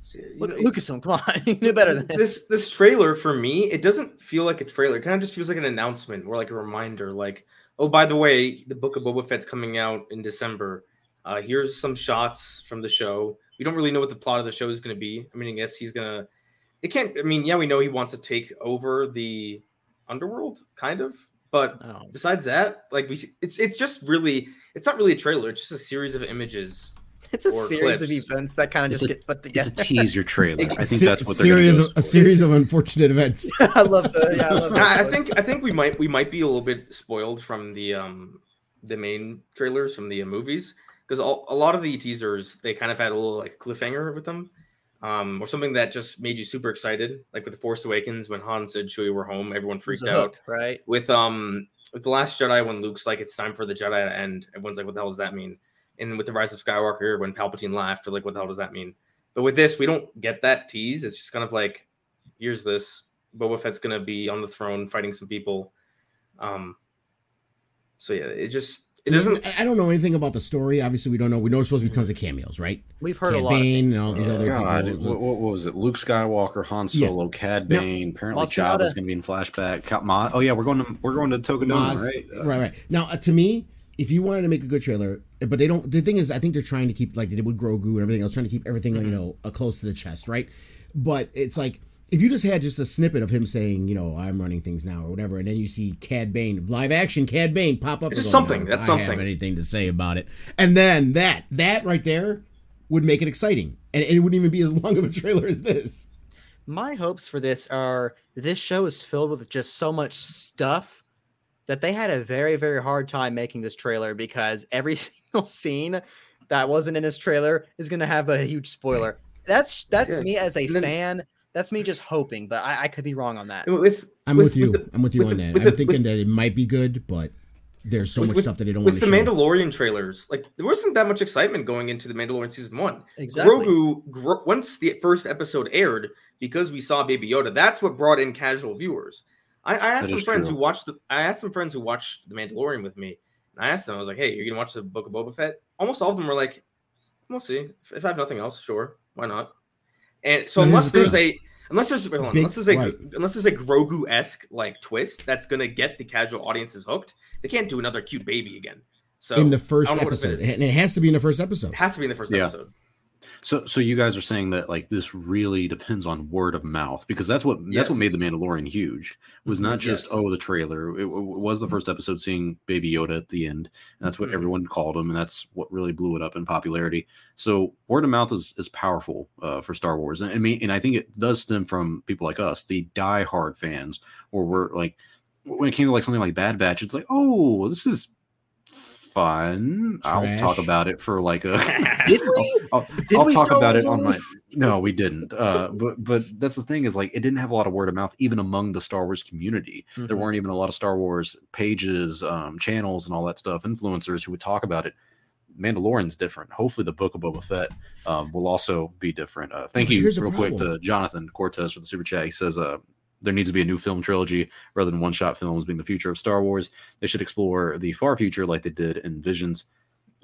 See, you Look, know, Lucasfilm, come on, you do better than this. this. this trailer for me it doesn't feel like a trailer it kind of just feels like an announcement or like a reminder like oh by the way the book of boba fett's coming out in december. Uh here's some shots from the show. We don't really know what the plot of the show is going to be. I mean i guess he's gonna it can't i mean yeah we know he wants to take over the underworld kind of but Oh, besides that like we see, it's it's just really it's not really a trailer it's just a series of images it's a or series of events that kind of just a- get put together. it's together. a teaser trailer. I think se- that's what they're series gonna of a series of unfortunate events. I love the. Yeah, I love I, I think I think we might we might be a little bit spoiled from the um the main trailers from the uh, movies because a lot of the teasers they kind of had a little like cliffhanger with them um or something that just made you super excited like with the Force Awakens when Han said Chewie we're home everyone freaked a out hook, right? with um with the Last Jedi when Luke's like it's time for the Jedi to end everyone's like what the hell does that mean and with the Rise of Skywalker when Palpatine laughed or like what the hell does that mean but with this we don't get that tease it's just kind of like here's this Boba Fett's gonna be on the throne fighting some people. Um, so yeah, it just it doesn't. I- I don't know anything about the story. Obviously, we don't know. We know there's supposed to be tons of cameos, right? We've heard a Cad lot. Of. Bane and all these Uh, other God, people. what, what, what was it? Luke Skywalker, Han Yeah. Solo, Cad Now- Bane. apparently, Maz Kanata. Jabba's going to be in flashback. Ma- oh yeah, we're going to we're going to Takodana, Maz- right? Uh, right, right. Now, uh, to me, if you wanted to make a good trailer, but they don't. The thing is, I think they're trying to keep like they did with Grogu and everything else, trying to keep everything you know uh, close to the chest, right? But it's like if you just had just a snippet of him saying, you know, I'm running things now or whatever, and then you see Cad Bane, live action Cad Bane pop up. It's and just something, "No, that's I have anything to say about it, and then that that right there would make it exciting, and it wouldn't even be as long of a trailer as this. My hopes for this are this show is filled with just so much stuff that they had a very, very hard time making this trailer because every single scene that wasn't in this trailer is going to have a huge spoiler. That's that's Yeah. me as a then- fan. That's me just hoping, but I, I could be wrong on that. With I'm with, you. the- I'm with you with on the- that. I'm the- thinking with- that it might be good, but there's so with- much with- stuff that they don't want with the show. Mandalorian trailers, like there wasn't that much excitement going into the Mandalorian season one. Exactly. Grogu, gro- once the first episode aired, because we saw Baby Yoda, that's what brought in casual viewers. I, I asked That some friends true. who watched the. I asked some friends who watched the Mandalorian with me, and I asked them, I was like, "Hey, you're gonna watch the Book of Boba Fett?" Almost all of them were like, "We'll see. If, if I have nothing else, sure, why not?" And so Now, here's unless the there's thing. a unless there's wait, hold on, Big- unless there's a right. unless there's a Grogu esque like twist that's gonna get the casual audiences hooked, they can't do another cute baby again. So in the first I don't know what it episode, and it has to be in the first episode. it has to be in the first Yeah. episode. So, so you guys are saying that like this really depends on word of mouth because that's what that's what made the Mandalorian huge. Was not just Yes. oh the trailer. It, w- was the first episode seeing Baby Yoda at the end, and that's what Mhm. everyone called him, and that's what really blew it up in popularity. So word of mouth is is powerful uh, for Star Wars, and I mean, and I think it does stem from people like us, the die-hard fans, where we're like, when it came to like something like Bad Batch, it's like, oh, this is fun. I'll talk about it for like a. Did we? I'll, Did I'll we talk about it on my. No, we didn't. Uh, but but that's the thing is like it didn't have a lot of word of mouth even among the Star Wars community. There Mhm. weren't even a lot of Star Wars pages, um, channels, and all that stuff. Influencers who would talk about it. Mandalorian's different. Hopefully, the Book of Boba Fett um, will also be different. Uh, thank But you here's the real quick to Jonathan Cortez for the super chat. He says, uh, "There needs to be a new film trilogy rather than one-shot films being the future of Star Wars. They should explore the far future like they did in Visions."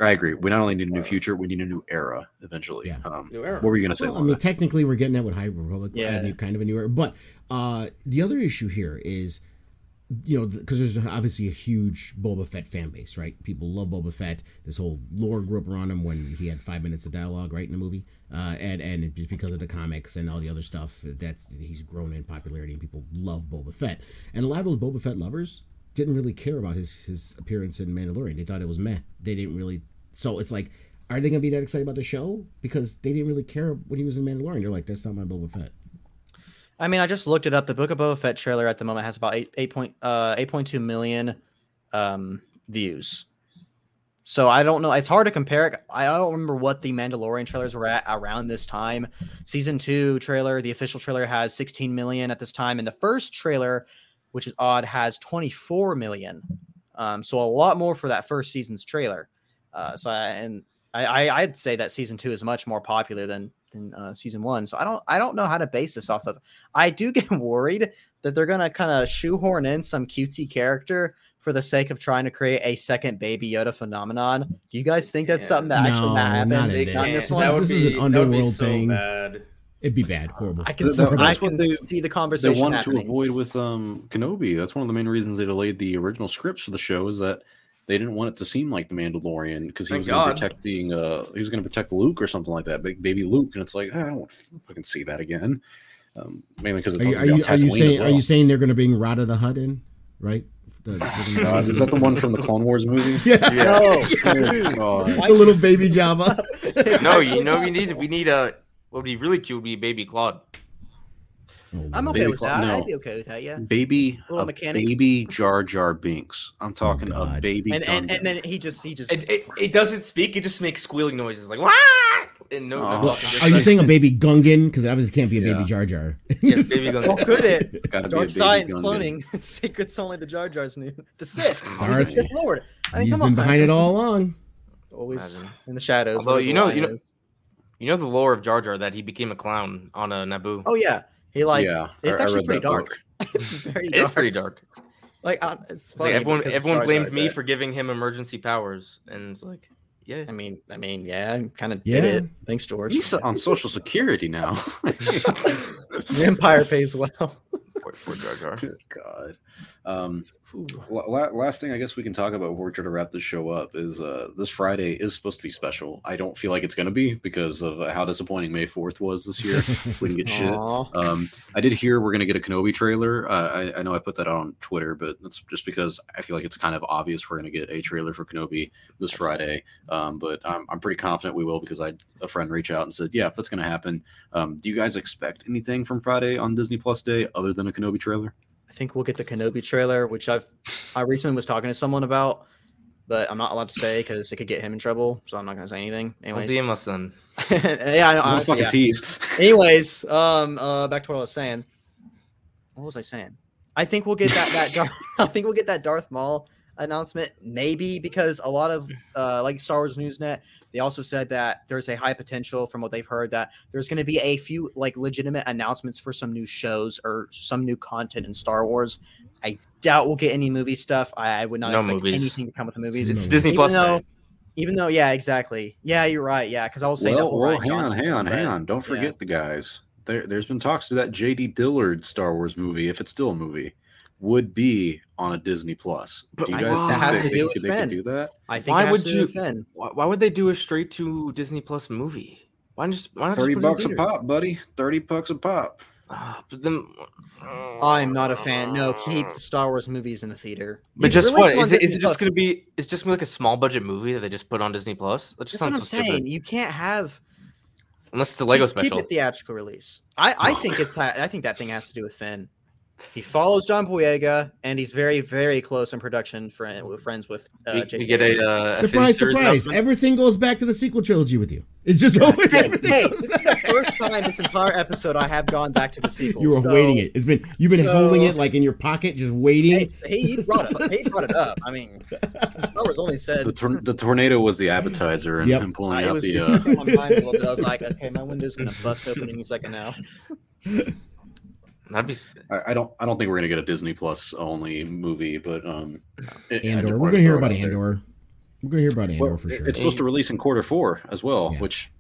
I agree. We not only need a new future, we need a new era eventually. Yeah. Um, New era. what were you going to say? Well, I mean, technically, we're getting that with High Republic, Yeah. yeah, kind of a new era. But uh, the other issue here is, you know, because there's obviously a huge Boba Fett fan base, right? People love Boba Fett. This whole lore grew up around him when he had five minutes of dialogue, right, in the movie, uh, and and just because of the comics and all the other stuff, that he's grown in popularity and people love Boba Fett. And a lot of those Boba Fett lovers didn't really care about his his appearance in Mandalorian. They thought it was meh. They didn't really. So it's like, are they gonna be that excited about the show because they didn't really care when he was in Mandalorian? They're like, that's not my Boba Fett. I mean, I just looked it up. The Book of Boba Fett trailer at the moment has about eight eight point uh eight point two million um views. So I don't know. It's hard to compare. it. I don't remember what the Mandalorian trailers were at around this time. Season two trailer, the official trailer has 16 million at this time, and the first trailer, which is odd, has 24 million. Um, so a lot more for that first season's trailer. Uh, so I, and I, I I'd say that season two is much more popular than than uh, season one. So I don't I don't know how to base this off of. I do get worried that they're gonna kind of shoehorn in some cutesy character for the sake of trying to create a second Baby Yoda phenomenon. Do you guys think that's Yeah. something that actually No, that happened not in this. on can't. this That one? would- this is an that would be underworld so thing. bad. It'd be bad, horrible. I can, Th- see, that's I can they- see the conversation. They conversation wanted to avoid with um Kenobi. That's one of the main reasons they delayed the original scripts for the show is that they didn't want it to seem like the Mandalorian because he Thank was going to protecting uh he was going to protect Luke or something like that, big baby Luke, and it's like "Ah, I don't want to fucking see that again. Um, mainly because it's Are you, are you, are you Tatooine as saying are you saying they're gonna bring Rotta the Hutt in? Right? The, they're gonna bring- is that the one from the Clone Wars movie? yeah. No, Oh, God. the little baby Jabba. No, you actually know we need we need a what would be really cute would be baby Claude. Oh, I'm okay Baby with Cla- that. no. I'd be okay with that. Yeah. Baby, Little a mechanic. baby Jar Jar Binks. I'm oh, talking a baby. And, and and then he just he just It, it, it doesn't speak. It just makes squealing noises like Wah! and no. Oh. no Well, talking, are you saying a baby Gungan? Because it obviously can't be a baby Jar Jar. Yes, baby Gungan. well, could it? Gotta be a Dark science Gungan. cloning. Secrets only the Jar Jars knew. The Sith. He's the Sith Lord. I mean, He's come been on, behind man. it all along. Always Imagine. in the shadows. Although, you know- you know- You know the lore of Jar Jar that he became a clown on a Naboo. Oh yeah, he like yeah, it's I- I actually read pretty dark. it's very it dark. is pretty dark. Like uh, it's It's like everyone everyone blamed me but- for giving him emergency powers, and it's like, yeah, I mean, I mean, yeah, I kind of Yeah. did it. Thanks, George. He's on Social Security now. the Empire pays well. poor, poor Jar Jar. Good God. Um, la- la- last thing I guess we can talk about before we try to wrap this show up is uh, this Friday is supposed to be special. I don't feel like it's going to be because of how disappointing May 4th was this year. we didn't get shit. Um, I did hear we're going to get a Kenobi trailer. Uh, I, I know I put that on Twitter, but that's just because I feel like it's kind of obvious we're going to get a trailer for Kenobi this Friday. Um, but I'm, I'm pretty confident we will because I had a friend reached out and said, "Yeah, that's going to happen." Um, do you guys expect anything from Friday on Disney Plus Day other than a Kenobi trailer? I think we'll get the Kenobi trailer, which I've I recently was talking to someone about, but I'm not allowed to say because it could get him in trouble. So I'm not gonna say anything. Don't Anyways, DM us then. yeah, I know. Don't Honestly, fucking yeah. tease. Anyways, um, uh, back to what I was saying. What was I saying? I think we'll get that that Darth, I think we'll get that Darth Maul announcement maybe because a lot of uh like Star Wars Newsnet they also said that there's a high potential from what they've heard that there's going to be a few like legitimate announcements for some new shows or some new content in Star Wars. I doubt we'll get any movie stuff. I, I would not No expect movies. anything to come with the movies. It's No. Disney Even Plus. though- Even though, yeah, exactly. Yeah, you're right. Yeah, because I was saying that Well, whole well Ryan hang on, hang on, hang on. Don't yeah. forget the guys. There, there's been talks to that J.D. Dillard Star Wars movie, if it's still a movie, would be on a Disney Plus. But do you guys that think has they, to they, do with they could Finn. do that? I think Why would you- defend. Why, why would they do a straight to Disney Plus movie? Why not just why not Thirty just put it in bucks a pop, buddy. Thirty bucks a pop. Ah, but then, I'm not a fan. No, keep the Star Wars movies in the theater. But You just release what them on is it? Is it just going to be? It's just gonna be like a small budget movie that they just put on Disney Plus. That just That's what I'm so saying. stupid. You can't have Unless it's a Lego keep, special. Keep it theatrical release. I, I think it's I think that thing has to do with Finn. He follows John Boyega, and he's very very close in production friend with friends with uh, we, J.J. we get a, uh, surprise, surprise! Everything goes back to the sequel trilogy with you. It's just always. Hey, hey, this is the first time this entire episode I have gone back to the sequel. You were so- waiting it. It's been you've been so- holding it like in your pocket, just waiting. Hey, he brought it. He brought it up. I mean, Star Wars only said The, tor- the tornado was the appetizer, and Yep. him pulling it out was the. it Uh, my mind a little bit. I was like, okay, my window's gonna bust open any second now. That'd be s- I, I don't. I don't think we're gonna get a Disney Plus only movie, but um, it- Andor. We're gonna hear about out there. Andor. We're gonna hear about Andor Well, for sure. It's supposed to release in quarter four as well, Yeah. which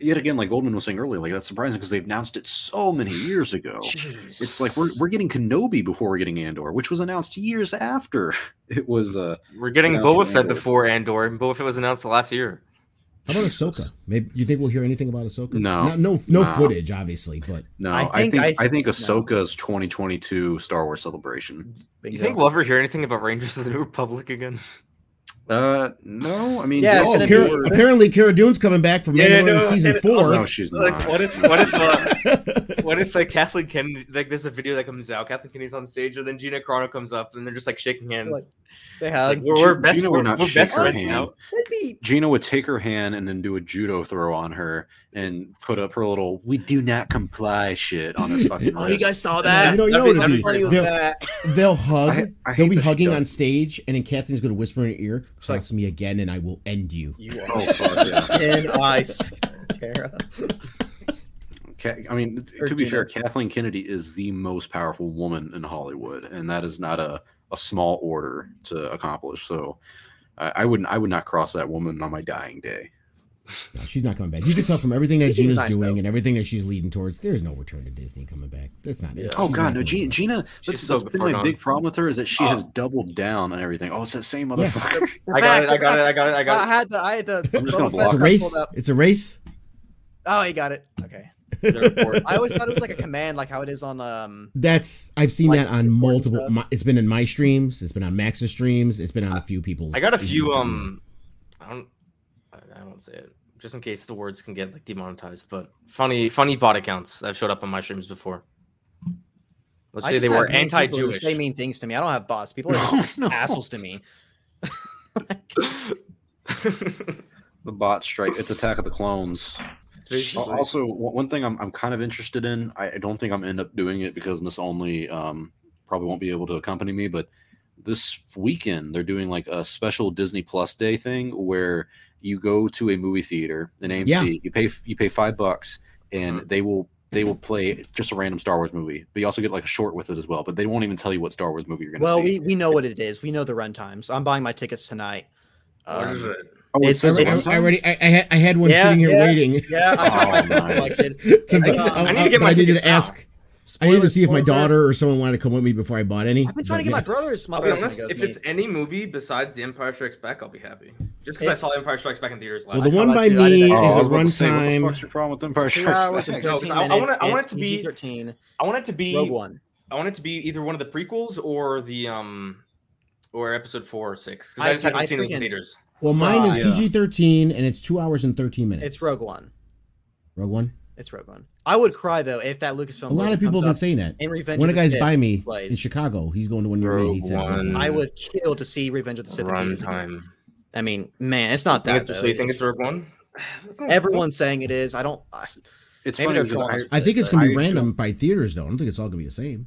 yet again, like Goldman was saying earlier, like that's surprising because they've announced it so many years ago. It's like we're we're getting Kenobi before we're getting Andor, which was announced years after it was. uh we're getting Announced Boba Fett before Andor, and Boba Fett was announced last year. How about Ahsoka? Maybe you think we'll hear anything about Ahsoka? No. Not- no, no No. footage, obviously, but No, I I think- think I I think, think- no. Ahsoka's 2022 Star Wars celebration. You think we'll ever hear anything about Rangers of the New Republic again? Uh, no, I mean, Yeah, oh, Cara, be- apparently Cara Dune's coming back from Yeah, Mandalorian no, season and- four. no, she's not. Like, what if, what if, uh, what if like Kathleen Kennedy, like there's a video that comes out, Kathleen Kennedy's on stage, and then Gina Carano comes up, and they're just like shaking hands. Like, They It's have. like, we're, we're best, Gina we're, would not we're shake best her friends hand. now. That'd be Gina would take her hand and then do a judo throw on her and put up her little "We do not comply" shit on her fucking. Oh, you guys saw you that? know, you know That'd what be- it'd be. that'd Funny was They'll, they'll hug. I- I they'll be hugging on stage, and then Catherine's going to whisper in her ear, "Cross me again, and I will end you." You are Oh fuck yeah! in ice, Kara. Ca- I mean, Or to be Gina. fair, Kathleen Kennedy is the most powerful woman in Hollywood, and that is not a, a small order to accomplish. So, I, I wouldn't I would not cross that woman on my dying day. No, she's not coming back. You can tell from everything that She Gina's nice, doing though. and everything that she's leading towards. There's no return to Disney coming back. That's not it. Oh She's god, no, Gina. back. Gina that's, so that's been my gone. big problem with her is that she Oh. has doubled down on everything. Oh, it's that same Yeah. motherfucker. I got it. I got it. I got it. I I got it. I had the. I had the. I'm just gonna Boba block It's a race. It's a race. Oh, you got it. Okay. I always thought it was like a command, like how it is on um. That's I've seen Like that on Discord multiple. My, it's been in my streams. It's been on Max's streams. It's been on a few people's. I got a few. Um, I don't. I, I won't say it just in case the words can get like demonetized. But funny, funny bot accounts that showed up on my streams before. Let's I say they were have mean people who anti-Jewish. Say mean things to me. I don't have bots. People are No, just no. assholes to me. The bot strike. It's Attack of the Clones. Al- Also, one one thing I'm, I'm kind of interested in. I I don't think I'm end up doing it because Miss Only um, probably won't be able to accompany me. But this weekend they're doing like a special Disney Plus Day thing where you go to a movie theater, an AMC. Yeah. You pay you pay five bucks, and Mhm. they will they will play just a random Star Wars movie. But you also get like a short with it as well. But they won't even tell you what Star Wars movie you're going to Well, see. we, we know what it is. We know the run times. I'm buying my tickets tonight. What is Um, it? Oh, it's- I, it's- I already. I, I, had, I had one Yeah, sitting here yeah. waiting. Yeah, I Oh, nice. selected. to, I, uh, I need to get my I needed tickets to now. ask. I needed to see if my daughter or someone wanted to come with me before I bought any. I've been trying to but get my brothers. My I'll be brothers honest. If with it's any movie besides The Empire Strikes Back, I'll be happy. Just because I saw It's- Empire Strikes Back in theaters last. Well, the one by too. Me Oh, is a about to say, what the runtime. fuck's your problem with Empire Strikes Back? No, I- I wanna- I want it to be- PG-13. I want it to be. Rogue One. I want it to be either one of the prequels or the um, or Episode four or six. Because I- I, just haven't I seen those in theaters. Well, mine is Uh, yeah. PG thirteen and it's two hours and thirteen minutes. It's Rogue One. Rogue One. It's Rogue One. I would cry though if that Lucasfilm. A lot of people have been saying that. in Revenge. One of of the guys Sith by me in. Chicago. He's going to one near me. Rogue One. I would kill to see Revenge of the Sith. in theaters again. Runtime. I mean, man, it's not that. That's though. so you think It's- it's Rogue One? Everyone's saying it is. I don't. I, It's funny they're because trolling I. I think it's gonna be I- random by theaters though. I don't think it's all gonna be the same.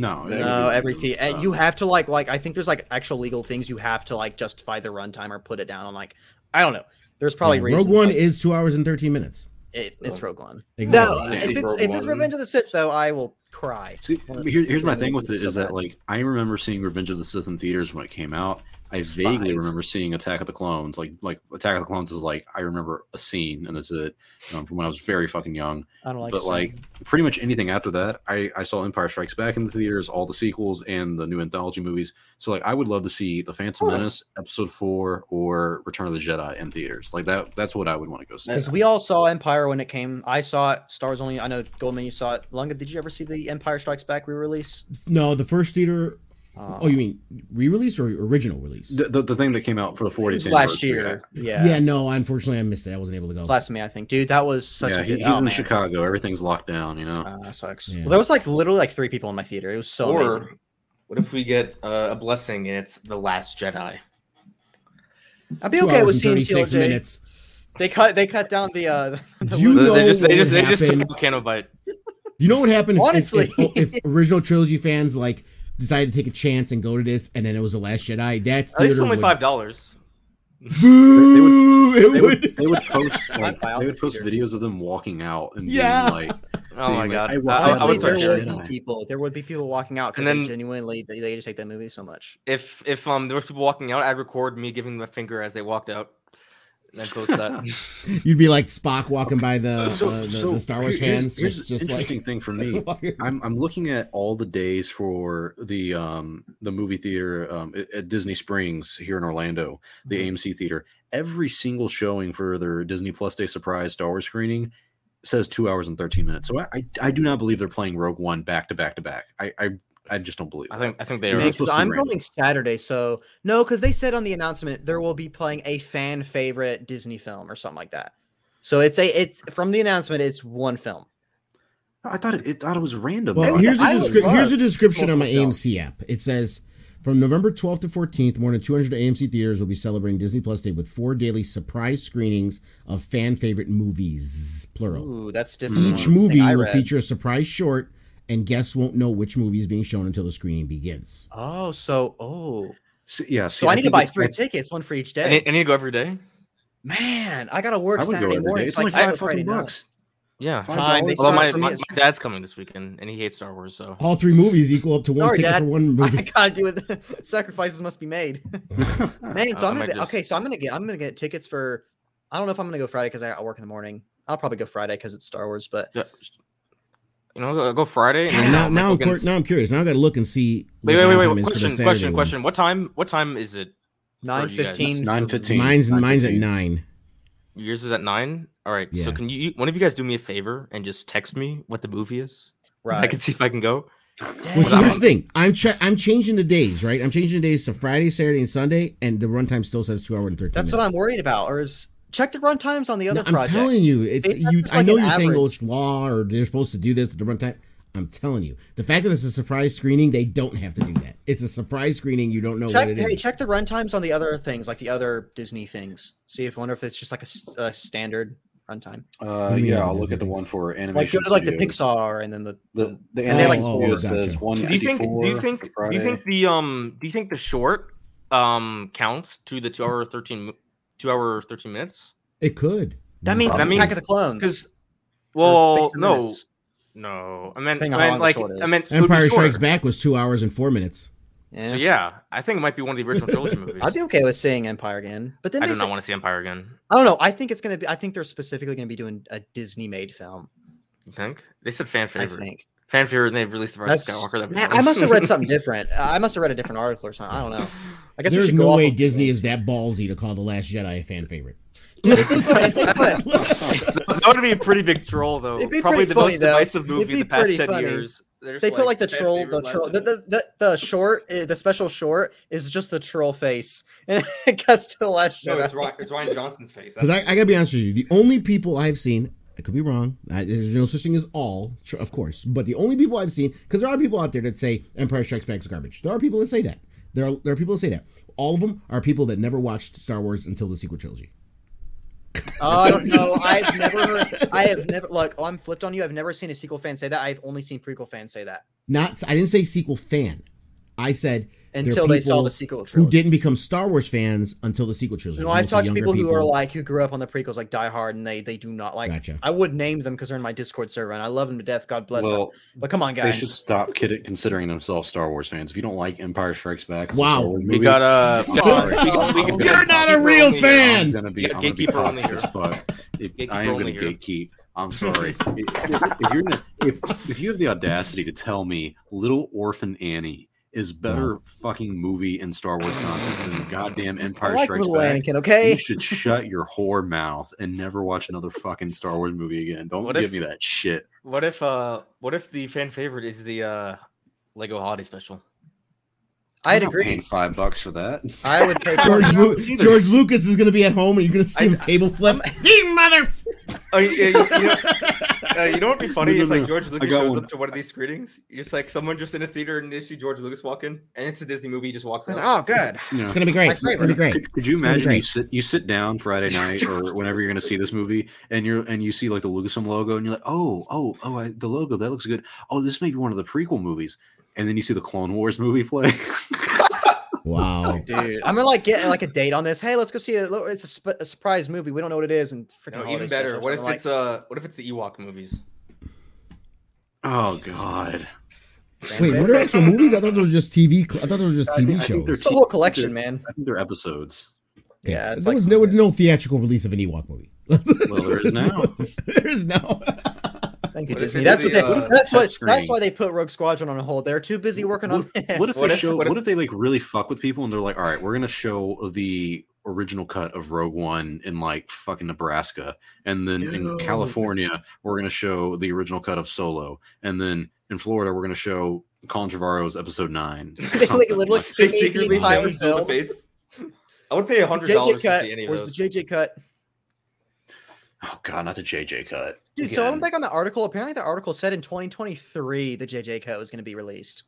No, it- no, it- every it- the um, you have to like like I think there's like actual legal things you have to like justify the runtime or put it down on like I don't know. There's probably Yeah, reasons. Rogue One like, is two hours and thirteen minutes. it, it's Rogue One. Exactly. No, if it's if it's Revenge of the Sith though, I will cry. See, here, here's my thing with it is so that bad. like I remember seeing Revenge of the Sith in theaters when it came out. I vaguely Five. remember seeing Attack of the Clones. Like like Attack of the Clones is like I remember a scene and that's it um, from when I was very fucking young. I don't like. but seeing- like pretty much anything after that, I I saw Empire Strikes Back in the theaters, all the sequels and the new anthology movies. So like I would love to see The Phantom Menace, Episode Four, or Return of the Jedi in theaters. Like that that's what I would want to go see. because we all saw Empire when it came. I saw it. Stars only. I know Goldman. You saw it. Lunga, did you ever see the Empire Strikes Back re-release? No, the first theater. Uh, Oh, you mean re-release or original release? The, the, the thing that came out for the it 40th last year. yeah. Yeah. no, unfortunately I missed it. I wasn't able to go. It's last to me, I think. Dude, that was such yeah, a he- good. he's oh, in man. Chicago. Everything's locked down. You know. Uh, that sucks. Yeah. Well, there was like literally like three people in my theater. It was so or amazing. what if we get uh, a blessing and it's the Last Jedi? I'd be Two okay with and seeing 36 TLJ. minutes. They cut. They cut down the. uh the You know they just they what just would they just took happen? Volcano Bite. You know what happened if, Honestly. if, if, if original trilogy fans like decided to take a chance and go to this, and then it was the Last Jedi? That's At least only would- five dollars. Boo! It They would. would, they would post like, they would post videos of them walking out and Yeah. being like, Oh my Being god! like, I I, I, I would the there would it. be people. There would be people walking out because And they then- genuinely they, they just hate that movie so much. If if um there was people walking out, I'd record me giving them a finger as they walked out. And then post that. You'd be like Spock walking by the So- uh, the, so the Star Wars here- here's- fans. Here's, just, the just interesting like thing for me. I'm I'm looking at all the days for the um the movie theater um at, at Disney Springs here in Orlando, the Mm-hmm. AMC theater. Every single showing for their Disney Plus Day surprise Star Wars screening says two hours and thirteen minutes. So I I, I do not believe they're playing Rogue One back to back to back. I I, I just don't believe. I that. think I think they are. Because supposed to be I'm random. going Saturday, so no, because they said on the announcement there will be playing a fan favorite Disney film or something like that. So it's a it's from the announcement, it's one film. I thought it, it thought it was random. Well, would- here's a, I would descri- here's a description on my multiple AMC app. It says from November 12th to 14th, more than 200 AMC theaters will be celebrating Disney Plus Day with four daily surprise screenings of fan favorite movies, plural. Ooh, that's hmm. different. Each movie will feature a surprise short, and guests won't know which movie is being shown until the screening begins. Oh, so oh, See- yeah, see, so I need to buy three tickets, one for each I day. need, I need to go every day. Man, I gotta work I would go Saturday morning. It's so I only five fucking bucks. Yeah. Five Time. Although my, my, my dad's coming this weekend and he hates Star Wars, so All three movies equal up to one Sorry, ticket Dad. for one movie. I gotta do it. Sacrifices must be made. Man, so uh, I I'm gonna be, just- okay. So I'm gonna get I'm gonna get tickets for. I don't know if I'm gonna go Friday because I got work in the morning. I'll probably go Friday because it's Star Wars. But yeah. You know, go, go Friday. And And now, now, I'm, cur- now I'm curious. Now I got to look and see. Wait, what wait, wait, wait. is for the Question, question, one. question. What time? What time is it? 9-15. Mine's Nine mine's at nine. Yours is at nine. All right. So can you? One of you guys do me a favor and just text me what the movie is? Right. I can see if I can go. Which Well, here's the thing. I'm ch- I'm changing the days, right? I'm changing the days to Friday, Saturday, and Sunday, and the runtime still says two hour and thirteen. That's what I'm worried about. Or is check the run times on the other No, I'm projects. telling you, it, you. just I know you're saying, "Oh, it's law," or they're supposed to do this at the runtime. I'm telling you, the fact that it's a surprise screening, they don't have to do that. It's a surprise screening. You don't know Check, what it is. hey, check the runtimes on the other things, like the other Disney things. See if wonder if it's just like a, s- a standard runtime. Uh, do you mean yeah, I'll look Disney at the one for animation. Like go to like the. Pixar and then the The the And they like, animation four. studio says Gotcha. one Do you think? Do you think? Do you think the um? Do you think the short um counts to the two hour thirteen mo- two hour thirteen minutes? It could. that means That it's means- Attack of the Clones. Because well, no, Menace. no. I meant, Depending I on how meant long the like short is. I meant it would be Empire Strikes shorter. Back was two hours and four minutes. Yeah. So yeah, I think it might be one of the original trilogy movies. I'd be okay with seeing Empire again, but then I they do say- not want to see Empire again. I don't know. I think it's gonna be. I think they're specifically gonna be doing a Disney-made film. You think? They said fan I favorite. think. Fan favorite, and they've released the Rise of Skywalker. That'd man. I must have read something different. Uh, I must have read a different article or something. I don't know. I guess There's should no off way of- Disney is that ballsy to call the Last Jedi a fan favorite. Dude, if they put- if they put- that would be a pretty big troll, though. It'd be Probably the funny, most though. divisive movie in the past ten funny. years. They're They just put like the troll, the troll, the, the, the, the short, uh, the special short is just the troll face, and it cuts to the last No, Jedi. it's Ryan, it's Rian Johnson's face. Because I, I gotta be honest with you, the only people I've seen, I could be wrong. I, there's no such thing as all, of course, but the only people I've seen, because there are people out there that say Empire Strikes Back is garbage. There are people that say that. There are there are people that say that. All of them are people that never watched Star Wars until the sequel trilogy. Oh, I don't know. I've never heard. I have never. Look, oh, I'm flipped on you. I've never seen a sequel fan say that. I've only seen prequel fans say that Not, I didn't say sequel fan. I said until they saw the sequel trilogy. who didn't become Star Wars fans until the sequel trilogy. No, I've talked to younger people who are like who grew up on the prequels, like Die Hard, and they they do not like. Gotcha. I would name them because they're in my Discord server, and I love them to death. God bless them. But come on, guys, they should stop kid- considering themselves Star Wars fans. If you don't like Empire Strikes Back, Wow. Star Wars we movie, got uh, we got- sorry. we we You're not a real fan. I'm gonna be, I'm gonna be gatekeeper only toxic as fuck. If, I am gonna gatekeep. I'm sorry. if, if you're gonna, if, if you have the audacity to tell me Little Orphan Annie is better fucking movie in Star Wars content than goddamn I Empire like Strikes little Back, Anakin. Okay. you should shut your whore mouth and never watch another fucking Star Wars movie again. Don't What give if- me that shit. What if uh, what if the fan favorite is the uh, Lego Holiday Special? I'd I'm not paying agree. five bucks for that. I would pay. George, $20 Lu- George Lucas is gonna be at home, and you're gonna see him table flip. You mother. Oh, you, you, you, know, uh, you know what'd be funny No, no, if like. George Lucas shows one. up to one of these screenings, you just like someone just in a theater and they see George Lucas walk in, and it's a Disney movie, he just walks out. Oh, good. You know, It's gonna be great. My It's gonna be great. Could, could you It's imagine you sit you sit down Friday night or whenever you're going to see this movie and you're and you see like the Lucasfilm logo and you're like oh oh oh I, the logo that looks good oh this may be one of the prequel movies and then you see the Clone Wars movie play Wow. Dude, I'm gonna like get like a date on this. Hey, let's go see it. It's a, sp- a surprise movie. We don't know what it is, and freaking No, even better. What if something it's uh, what if it's the Ewok movies? oh god like, Wait, what are actual movies? I thought they were just TV. I thought they were just I think- TV I think they're shows. It's a whole collection, man. I think they're episodes Yeah, it's there like was there was no theatrical release of an Ewok movie. Well, there is now. there is no. Thank you, What Disney. That's is what they. uh, that's what. That's why they put Rogue Squadron on a hold. They're too busy working on this. What if What they if- show? what What if- if, they like really fuck with people and they're like, all right, we're gonna show the original cut of Rogue One in like fucking Nebraska, and then in California we're gonna show the original cut of Solo, and then in Florida we're gonna show Colin Trevorrow's Episode Nine. or They, like, literally- Like, They Maybe secretly entire filmed film. Fates. I would pay a hundred dollars JJ to cut. see any of Where's those. the JJ cut? oh god, not the JJ cut. Dude, so I'm went back on the article. Apparently, the article said in 2023 the JJ cut is going to be released.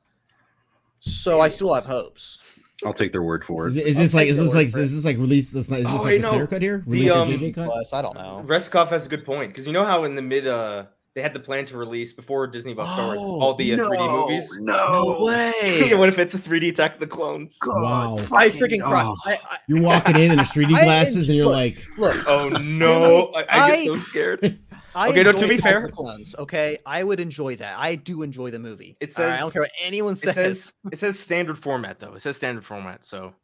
So I still have hopes. I'll take their word for Is, it. it- is I'll this like is this like is this like release? This is this Oh, like wait, a no. Snyder cut here? The, Release um, JJ cut? Plus, I don't know. Reskov has a good point because you know how in the mid uh they had the plan to release before Disney bought Star Wars all the uh, 3D movies. No, way. what if it's a 3D Attack of the Clones? Wow. I freaking cried. Oh. I, I, You're walking in in the 3D glasses and you're look, like, look, Oh no! I, I I- get so scared. I Okay, no, to be fair- Clones, okay, I would enjoy that. I do enjoy the movie. It All right, I says- don't care what anyone It says. says it says standard format though. It says standard format. So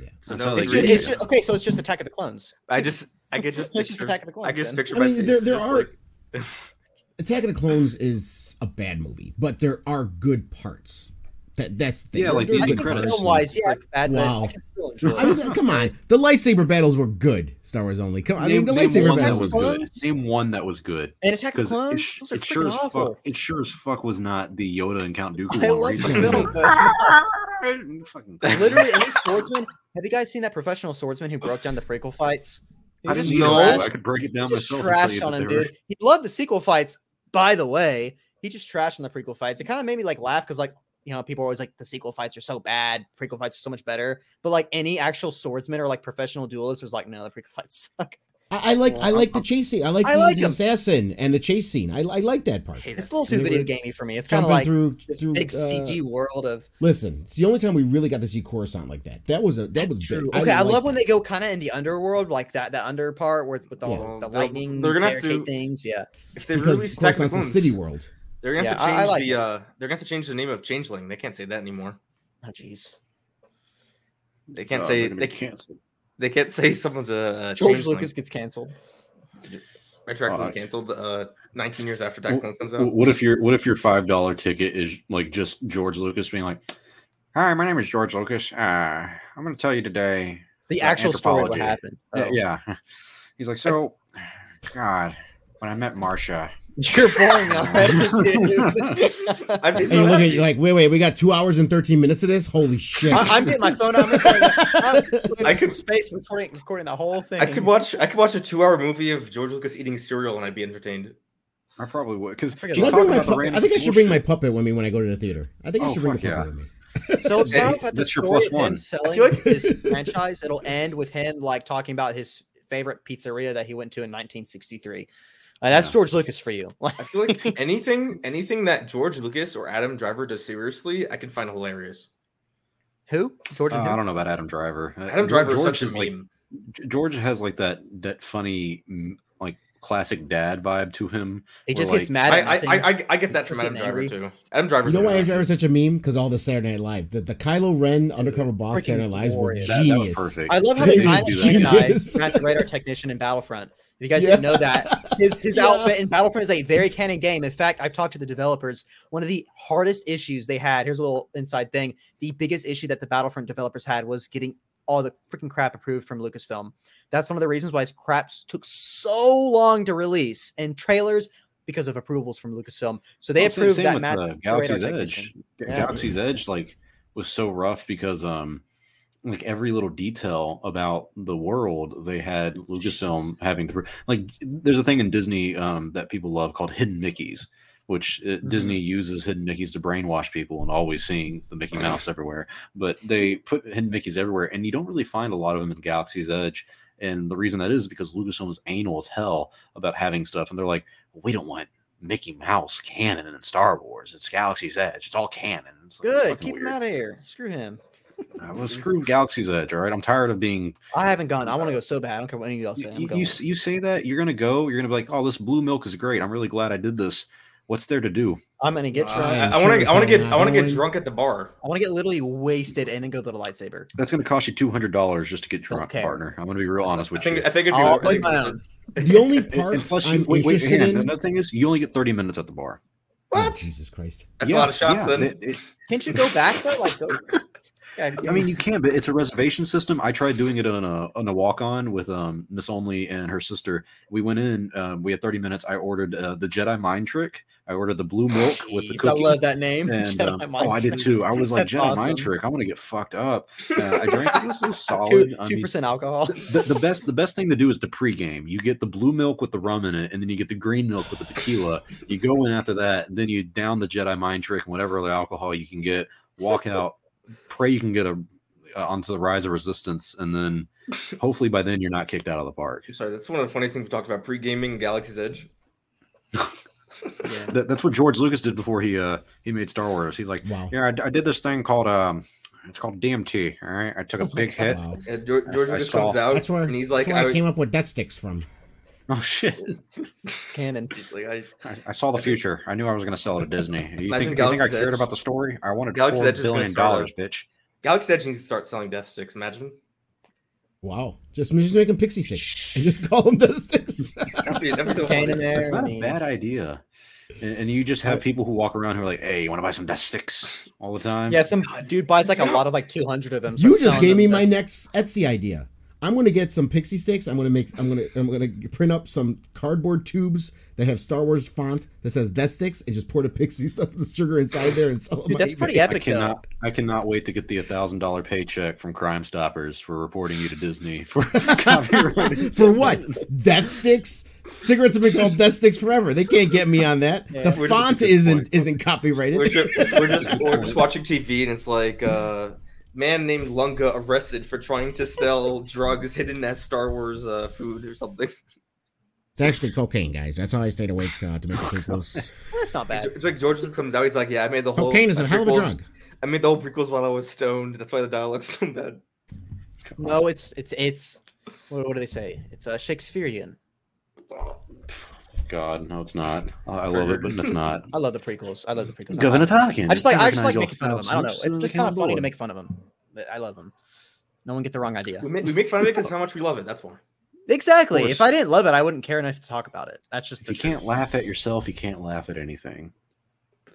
yeah. so no, it's just, it's just, okay, so it's just Attack of the Clones. I just I get just It's just. Attack of the Clones. I Clones, just then. picture I my mean, face. there there are like- Attack of the Clones is a bad movie, but there are good parts. That that's the thing. Yeah, There- like there are the I good end think credits. parts. film wise, yeah, it's bad, Wow. but I can still enjoy I mean, come on, the lightsaber battles were good. Star Wars only. Come, on. I mean, the lightsaber one that battles was were good. Clones? Name one that was good. And Attack of the it, Clones, sh- those are it sure freaking as awful. fuck, it sure as fuck was not the Yoda and Count Dooku I one. where love he's the like, film, fucking literally any swordsman. Have you guys seen that professional swordsman who broke down the prequel fights? He I just didn't know. trashed- I could break it down he just myself. and tell you trashed on him, they were- dude. He loved the sequel fights, by the way. He just trashed on the prequel fights. It kind of made me like laugh because like you know people are always like the sequel fights are so bad, prequel fights are so much better. But like any actual swordsman or like professional duelist was like, no, the prequel fights suck. I, I like I like the I'm- chase scene. I like I the, like the 'em. assassin and the chase scene. I, I like that part. It's a little too video gamey for me. It's kind of Jumping like through this through big uh, CG world of. Listen, it's the only time we really got to see Coruscant like that. That was a that was True. big. Okay, I, like love when that. they go kind of in the underworld, like that that under part with with all Yeah. the, the lightning they're gonna have to- things. Yeah, If they because release Attack of the Coruscant's a city world. They're gonna have Yeah, to I- I change like the uh they're gonna have to change the name of Changeling. They can't say that anymore. oh jeez. They can't Oh, say they're they can't canceled. they can't say someone's a, a George changeling. Lucas gets canceled. retroactively Uh, canceled uh 19 years after Attack of comes out. What if your What if your five dollar ticket is like just George Lucas being like, "Hi, my name is George Lucas. Uh, I'm going to tell you today." The actual story what happened. Yeah, Oh. yeah. He's like, so, God, when I met Marcia, You're boring already, dude. I'm be And so you look at happy. you like, wait, wait, we got two hours and thirteen minutes of this. Holy shit! I, am getting my phone out. I'm recording, I'm putting I it in could- space recording recording the whole thing. I could watch I could watch a two hour movie of George Lucas eating cereal and I'd be entertained. I probably would because I, he's about bring talking my about the puppet? random I think I should bring my puppet with me when I go to the theater. I think I Oh, should bring a puppet yeah. with me. So let's start Hey, off at the that's your story plus of him one. selling feel like- his franchise. It'll end with him like talking about his favorite pizzeria that he went to in 1963. Uh, that's Yeah. George Lucas for you. I feel like anything anything that George Lucas or Adam Driver does seriously, I can find hilarious. Who? George Uh, and I don't know about Adam Driver. Uh, Adam George- Driver is George such a is like meme. George has like that that funny like classic dad vibe to him. He just like- gets mad I, at I. I, I, I get that Just from Adam Driver angry. too. Adam Driver. You know why meme. Adam Driver's such a meme? Because all the Saturday Night Live, the, the Kylo Ren undercover boss freaking Saturday Night Lives were glorious. That, that was perfect. I love how They they should that. recognized Genius. Matt the radar technician in Battlefront. If you guys Yeah. didn't know that, his his Yeah. outfit in Battlefront is a very canon game. In fact, I've talked to the developers. One of the hardest issues they had. Here's a little inside thing. The biggest issue that the Battlefront developers had was getting all the freaking crap approved from Lucasfilm. That's one of the reasons why his craps took so long to release and trailers because of approvals from Lucasfilm. So they Well, same- approved same that with, uh, Galaxy's Edge. technician. Ga- Yeah. Galaxy's Edge like was so rough because um like every little detail about the world they had Lucasfilm having to like there's a thing in Disney um that people love called hidden Mickeys which uh, Mm-hmm. Disney uses hidden Mickeys to brainwash people and always seeing the Mickey Mouse everywhere but they put hidden Mickeys everywhere and you don't really find a lot of them in Galaxy's Edge and the reason that is because Lucasfilm is anal as hell about having stuff and they're like we don't want Mickey Mouse canon in Star Wars. It's Galaxy's Edge. It's all canon. It's Good. Keep him out of here. Screw him. Uh, well, screw Galaxy's Edge. All right, I'm tired of being. I haven't gone. I want to go so bad. I don't care what any of y'all say. You, you, you say that you're gonna go. You're gonna be like, oh, this blue milk is great. I'm really glad I did this. What's there to do? I'm gonna get Uh, drunk. I I'm want to. I want to get. I want to get drunk at the bar. I want to get literally wasted and then go build a lightsaber. That's going to cost you two hundred dollars just to get drunk, care. partner. I'm going to be real honest I with think. you. I think it'd be. I'll play my own. The only part and plus, I'm you, wait, wait, interested in. Another thing is, you only get thirty minutes at the bar. Oh, What? Jesus Christ! That's a lot of shots. yeah, then. it- it- Can't you go back though? Like, go. I mean, you can, but it's a reservation system. I tried doing it on a on a walk on with um Miss Only and her sister. We went in. Um, we had thirty minutes. I ordered uh, the Jedi mind trick. I ordered the blue milk with the Jeez, I love that name. and Jedi um, oh, I did too. I was like That's Jedi awesome. mind trick. I'm gonna get fucked up. Uh, I drank it. Was, was solid. Two I two mean, percent alcohol. the, the best the best thing to do is the pregame. You get the blue milk with the rum in it, and then you get the green milk with the tequila. You go in after that, and then you down the Jedi mind trick and whatever other alcohol you can get. Walk out, pray you can get a uh, onto the rise of resistance, and then hopefully by then you're not kicked out of the park. Sorry. That's one of the funniest things we talked about. Pre-gaming Galaxy's Edge. Yeah. That, that's what George Lucas did before he uh he made Star Wars. He's like, Wow. yeah, I, I did this thing called um, it's called DMT. All right, I took a big hit. Wow. And George, George I Lucas saw- comes out That's where, and he's like, that's where I, I, came up with death sticks from. Oh shit! It's canon. like, I, I, I saw the future. I knew I was going to sell it to Disney. You think, you think I cared Edge. about the story? I wanted Galaxy's four Edge gonna billion start dollars, a- bitch. Galaxy Edge needs to start selling death sticks. Imagine. Wow. Just, just make them pixie sticks and just call them death sticks. That'd be, that'd be so Cocaine there. That's not I a mean- bad idea. And, and you just have people who walk around who are like, "Hey, you want to buy some death sticks?" all the time. Yeah, some dude buys like a lot of like 200 of them. you just gave me to- my next Etsy idea. I'm gonna get some pixie sticks. I'm gonna make. I'm gonna. I'm gonna print up some cardboard tubes that have Star Wars font that says Death Sticks, and just pour the pixie stuff, the sugar inside there, and sell them. Dude, on that's eBay. pretty I epic though. cannot. I cannot wait to get the thousand dollar paycheck from Crime Stoppers for reporting you to Disney for. For what? Death Sticks. Cigarettes have been called Death Sticks forever. They can't get me on that. Yeah. the font isn't point. isn't copyrighted. We're just, we're just we're just watching TV and it's like uh man named Lunga arrested for trying to sell drugs hidden as Star Wars uh, food or something. It's actually cocaine, guys. That's how I stayed awake uh, to make the prequels. That's not bad. It's like George comes out, he's like, "Yeah, I made the whole cocaine is a my hell of a drug. I made the whole prequels while I was stoned. That's why the dialogue's so bad." No, it's it's it's what, what do they say? It's uh, Shakespearean. God, no, it's not. I I love it, but it's not. I love the prequels. I love the prequels. Governor talking. I just like I just like making fun of them. I don't know. It's just kind of funny to make fun of them. I love them. No one get the wrong idea. We make, we make fun of it because how much we love it. That's why. Exactly. If I didn't love it, I wouldn't care enough to talk about it. That's just If the you can't laugh at yourself, you can't laugh at anything.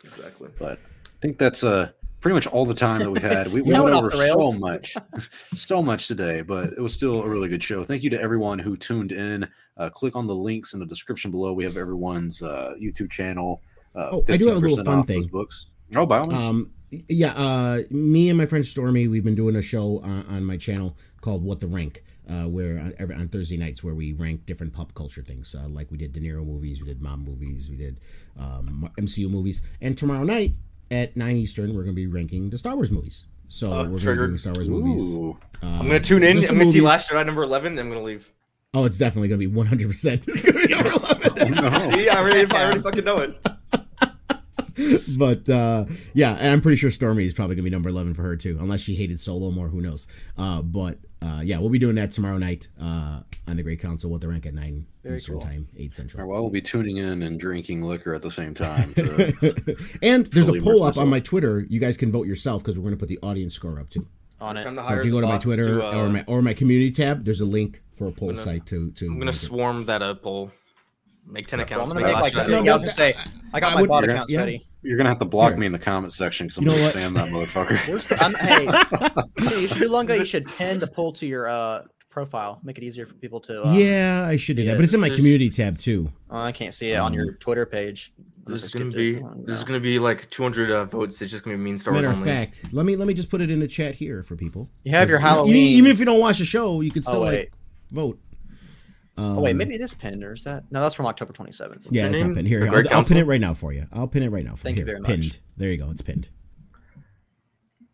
Exactly. But I think that's uh pretty much all the time that we've had. We, we went over off the rails. so much, so much today, but it was still a really good show. Thank you to everyone who tuned in. Uh, click on the links in the description below. We have everyone's uh, YouTube channel. Uh, Oh, I do have a little fun thing. Books. Oh, by all means. Um, yeah, uh, me and my friend Stormy, we've been doing a show on, on my channel called What the Rank, uh, where on, every, on Thursday nights where we rank different pop culture things, uh, like we did De Niro movies, we did mom movies, we did um, MCU movies, and tomorrow night at nine Eastern, we're going to be ranking the Star Wars movies. So Uh, we're going to be triggered. doing Star Wars movies. Uh, I'm gonna tune in. I'm gonna see. Last Jedi number eleven. I'm gonna leave. Oh, it's definitely going to be 100. percent It's going to be number 11. No. See, I already, I already fucking know it. but uh, yeah, and I'm pretty sure Stormy is probably gonna be number eleven for her too, unless she hated Solo more. Who knows? Uh, but uh, yeah, we'll be doing that tomorrow night uh, on the Great Council. What the rank at nine Very Eastern cool. time, eight All right, Central. well, I will be tuning in and drinking liquor at the same time. And there's a poll up on my Twitter. You guys can vote yourself because we're gonna put the audience score up too. on it. To So if you go to my Twitter to, uh, or my or my community tab, there's a link for a poll gonna- site to to. I'm gonna rank it. swarm that uh, poll. Make ten Well, I'm accounts. gonna make make Last like Jedi. I was but- gonna say I got I my would- bot accounts Yeah. ready. You're gonna have to block Here. me in the comment section because I'm You know gonna what? spam that motherfucker. Where's the, I'm, hey, hey, you should do Lunga. You should pin the poll to your uh, profile. Make it easier for people to. Um, yeah, I should do yeah, that, but it's in my there's- community tab too. oh, I can't see it on your Twitter page. This is gonna be it. Oh, this is gonna be like 200 uh, votes. It's just gonna be mean Star Wars Matter of fact, let me let me just put it in the chat here for people. You have your 'Cause even- Halloween. Even, if you don't watch the show, you could Oh still wait. like vote. Oh wait, Um, maybe it is pinned, or is that? No, that's from October 27th. Yeah, your it's name? not pinned. Here, The I'll, I'll pin it right now for you. I'll pin it right now. For Thank you here. very much. Pinned. There you go. It's pinned.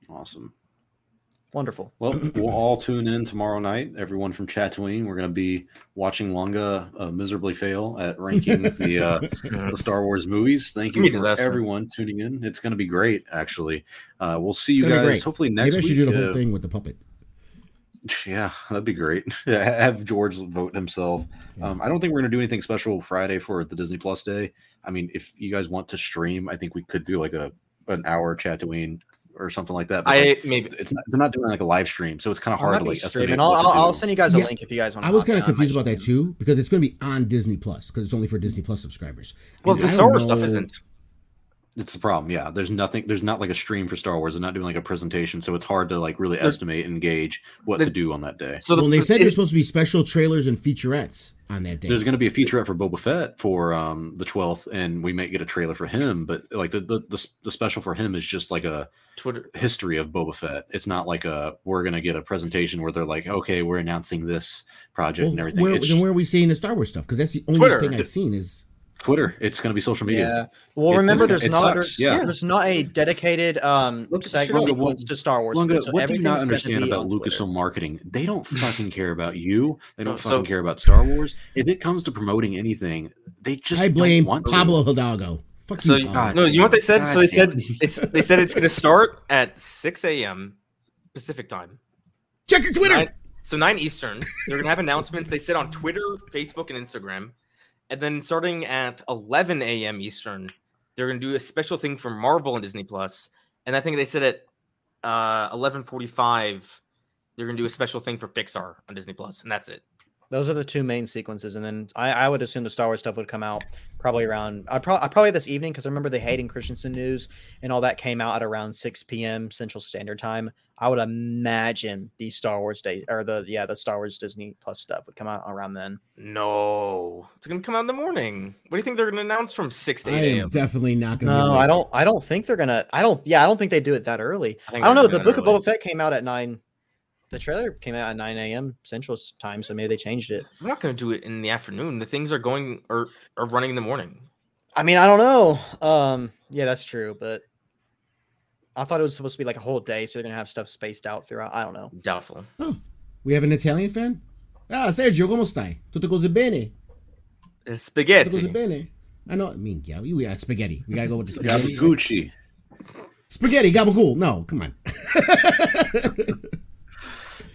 Awesome. Wonderful. Well, we'll all tune in tomorrow night. Everyone from Tatooine, we're going to be watching Lunga uh, miserably fail at ranking the, uh, the Star Wars movies. Thank you Gonna for everyone tuning in. It's going to be great, actually. Uh, we'll see It's you guys hopefully next week. Maybe I should week. do the whole thing with the puppet. Yeah, that'd be great. Have George vote himself. Yeah. Um, I don't think we're going to do anything special Friday for the Disney Plus Day. I I mean, if you guys want to stream, I think we could do like a an hour Tatooine or something like that. But I like, maybe it's not, they're not doing like a live stream, so it's kind of hard to be like estimate. I'll, to I'll, I'll send you guys a Yeah, link if you guys want. I was kind of confused about that too because it's going to be on Disney Plus because it's only for Disney Plus subscribers. well And the I Star don't stuff isn't. It's the problem. Yeah, there's nothing. There's not like a stream for Star Wars. They're not doing like a presentation, so it's hard to like really estimate and gauge what the- to do on that day. So Well, they said it- there's supposed to be special trailers and featurettes on that day. There's going to be a featurette for Boba Fett for um, the 12th, and we might get a trailer for him. But like the, the the the special for him is just like a Twitter. history of Boba Fett. It's not like a we're going to get a presentation where they're like, okay, we're announcing this project Well, and everything. where, it's then where are we seeing the Star Wars stuff? Because that's the only Twitter. thing I've seen is Twitter. It's going to be social media. Yeah. Well, It- remember, there's not. sucks, yeah. There's not a dedicated um Look at segment show. sequence to Star Wars. Lunga, so what do you not everything's meant to understand be about Lucasfilm marketing? They don't fucking care about you. They don't No, so- fucking care about Star Wars. If it comes to promoting anything, they just I blame don't want. Pablo Hidalgo. Fuck So you, you- Pablo. no, you know what they said? so they said damn it. they, they said it's going to start at 6 a.m. Pacific time. Check your Twitter. Nine, so 9 Eastern. They're going to have announcements. They said on Twitter, Facebook, and Instagram. And then starting at 11 a.m. Eastern, they're going to do a special thing for Marvel and Disney Plus. And I think they said at uh, 11:45 they're going to do a special thing for Pixar on Disney Plus, and that's it. Those are the two main sequences, and then I, I would assume the Star Wars stuff would come out probably around. I probably probably this evening because I remember the Hayden Christensen news and all that came out at around six p.m. Central Standard Time. I would imagine the Star Wars day or the yeah the Star Wars Disney Plus stuff would come out around then. No, it's going to come out in the morning. What do you think they're going to announce from 6 to 8 am a.m.? definitely not going to. No, I don't. I don't think they're gonna. I don't. Yeah, I don't think they do it that early. I I, don't know. The it Book of early. Boba Fett came out at nine. The trailer came out at nine a.m. Central Time, so maybe they changed it. They're not going to do it in the afternoon. The things are going or are running in the morning. I mean, I don't know. Um, yeah, that's true, but I thought it was supposed to be like a whole day, so they're gonna have stuff spaced out throughout. I don't know. Doubtful. We have an Italian fan. Ah, Sergio, come stai? Tutto cose bene? It's Tutto cose spaghetti. bene? I know. I mean, yeah, we, we got spaghetti. We gotta go with the spaghetti. Gucci. Spaghetti, gabagool. No, come on.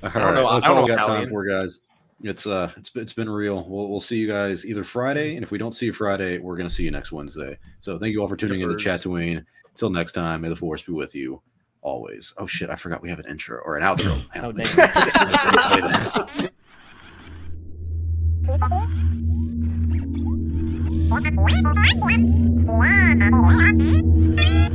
All don't right, know- I that's don't all we know got time for, guys. It's uh, it's been- it's been real. We'll we'll see you guys either Friday, and if we don't see you Friday, we're gonna see you next Wednesday. So thank you all for tuning in to Yippers. Tatooine. Till next time, may the force be with you always. Oh shit, I forgot we have an intro or an outro. Oh, on. dang. Wow.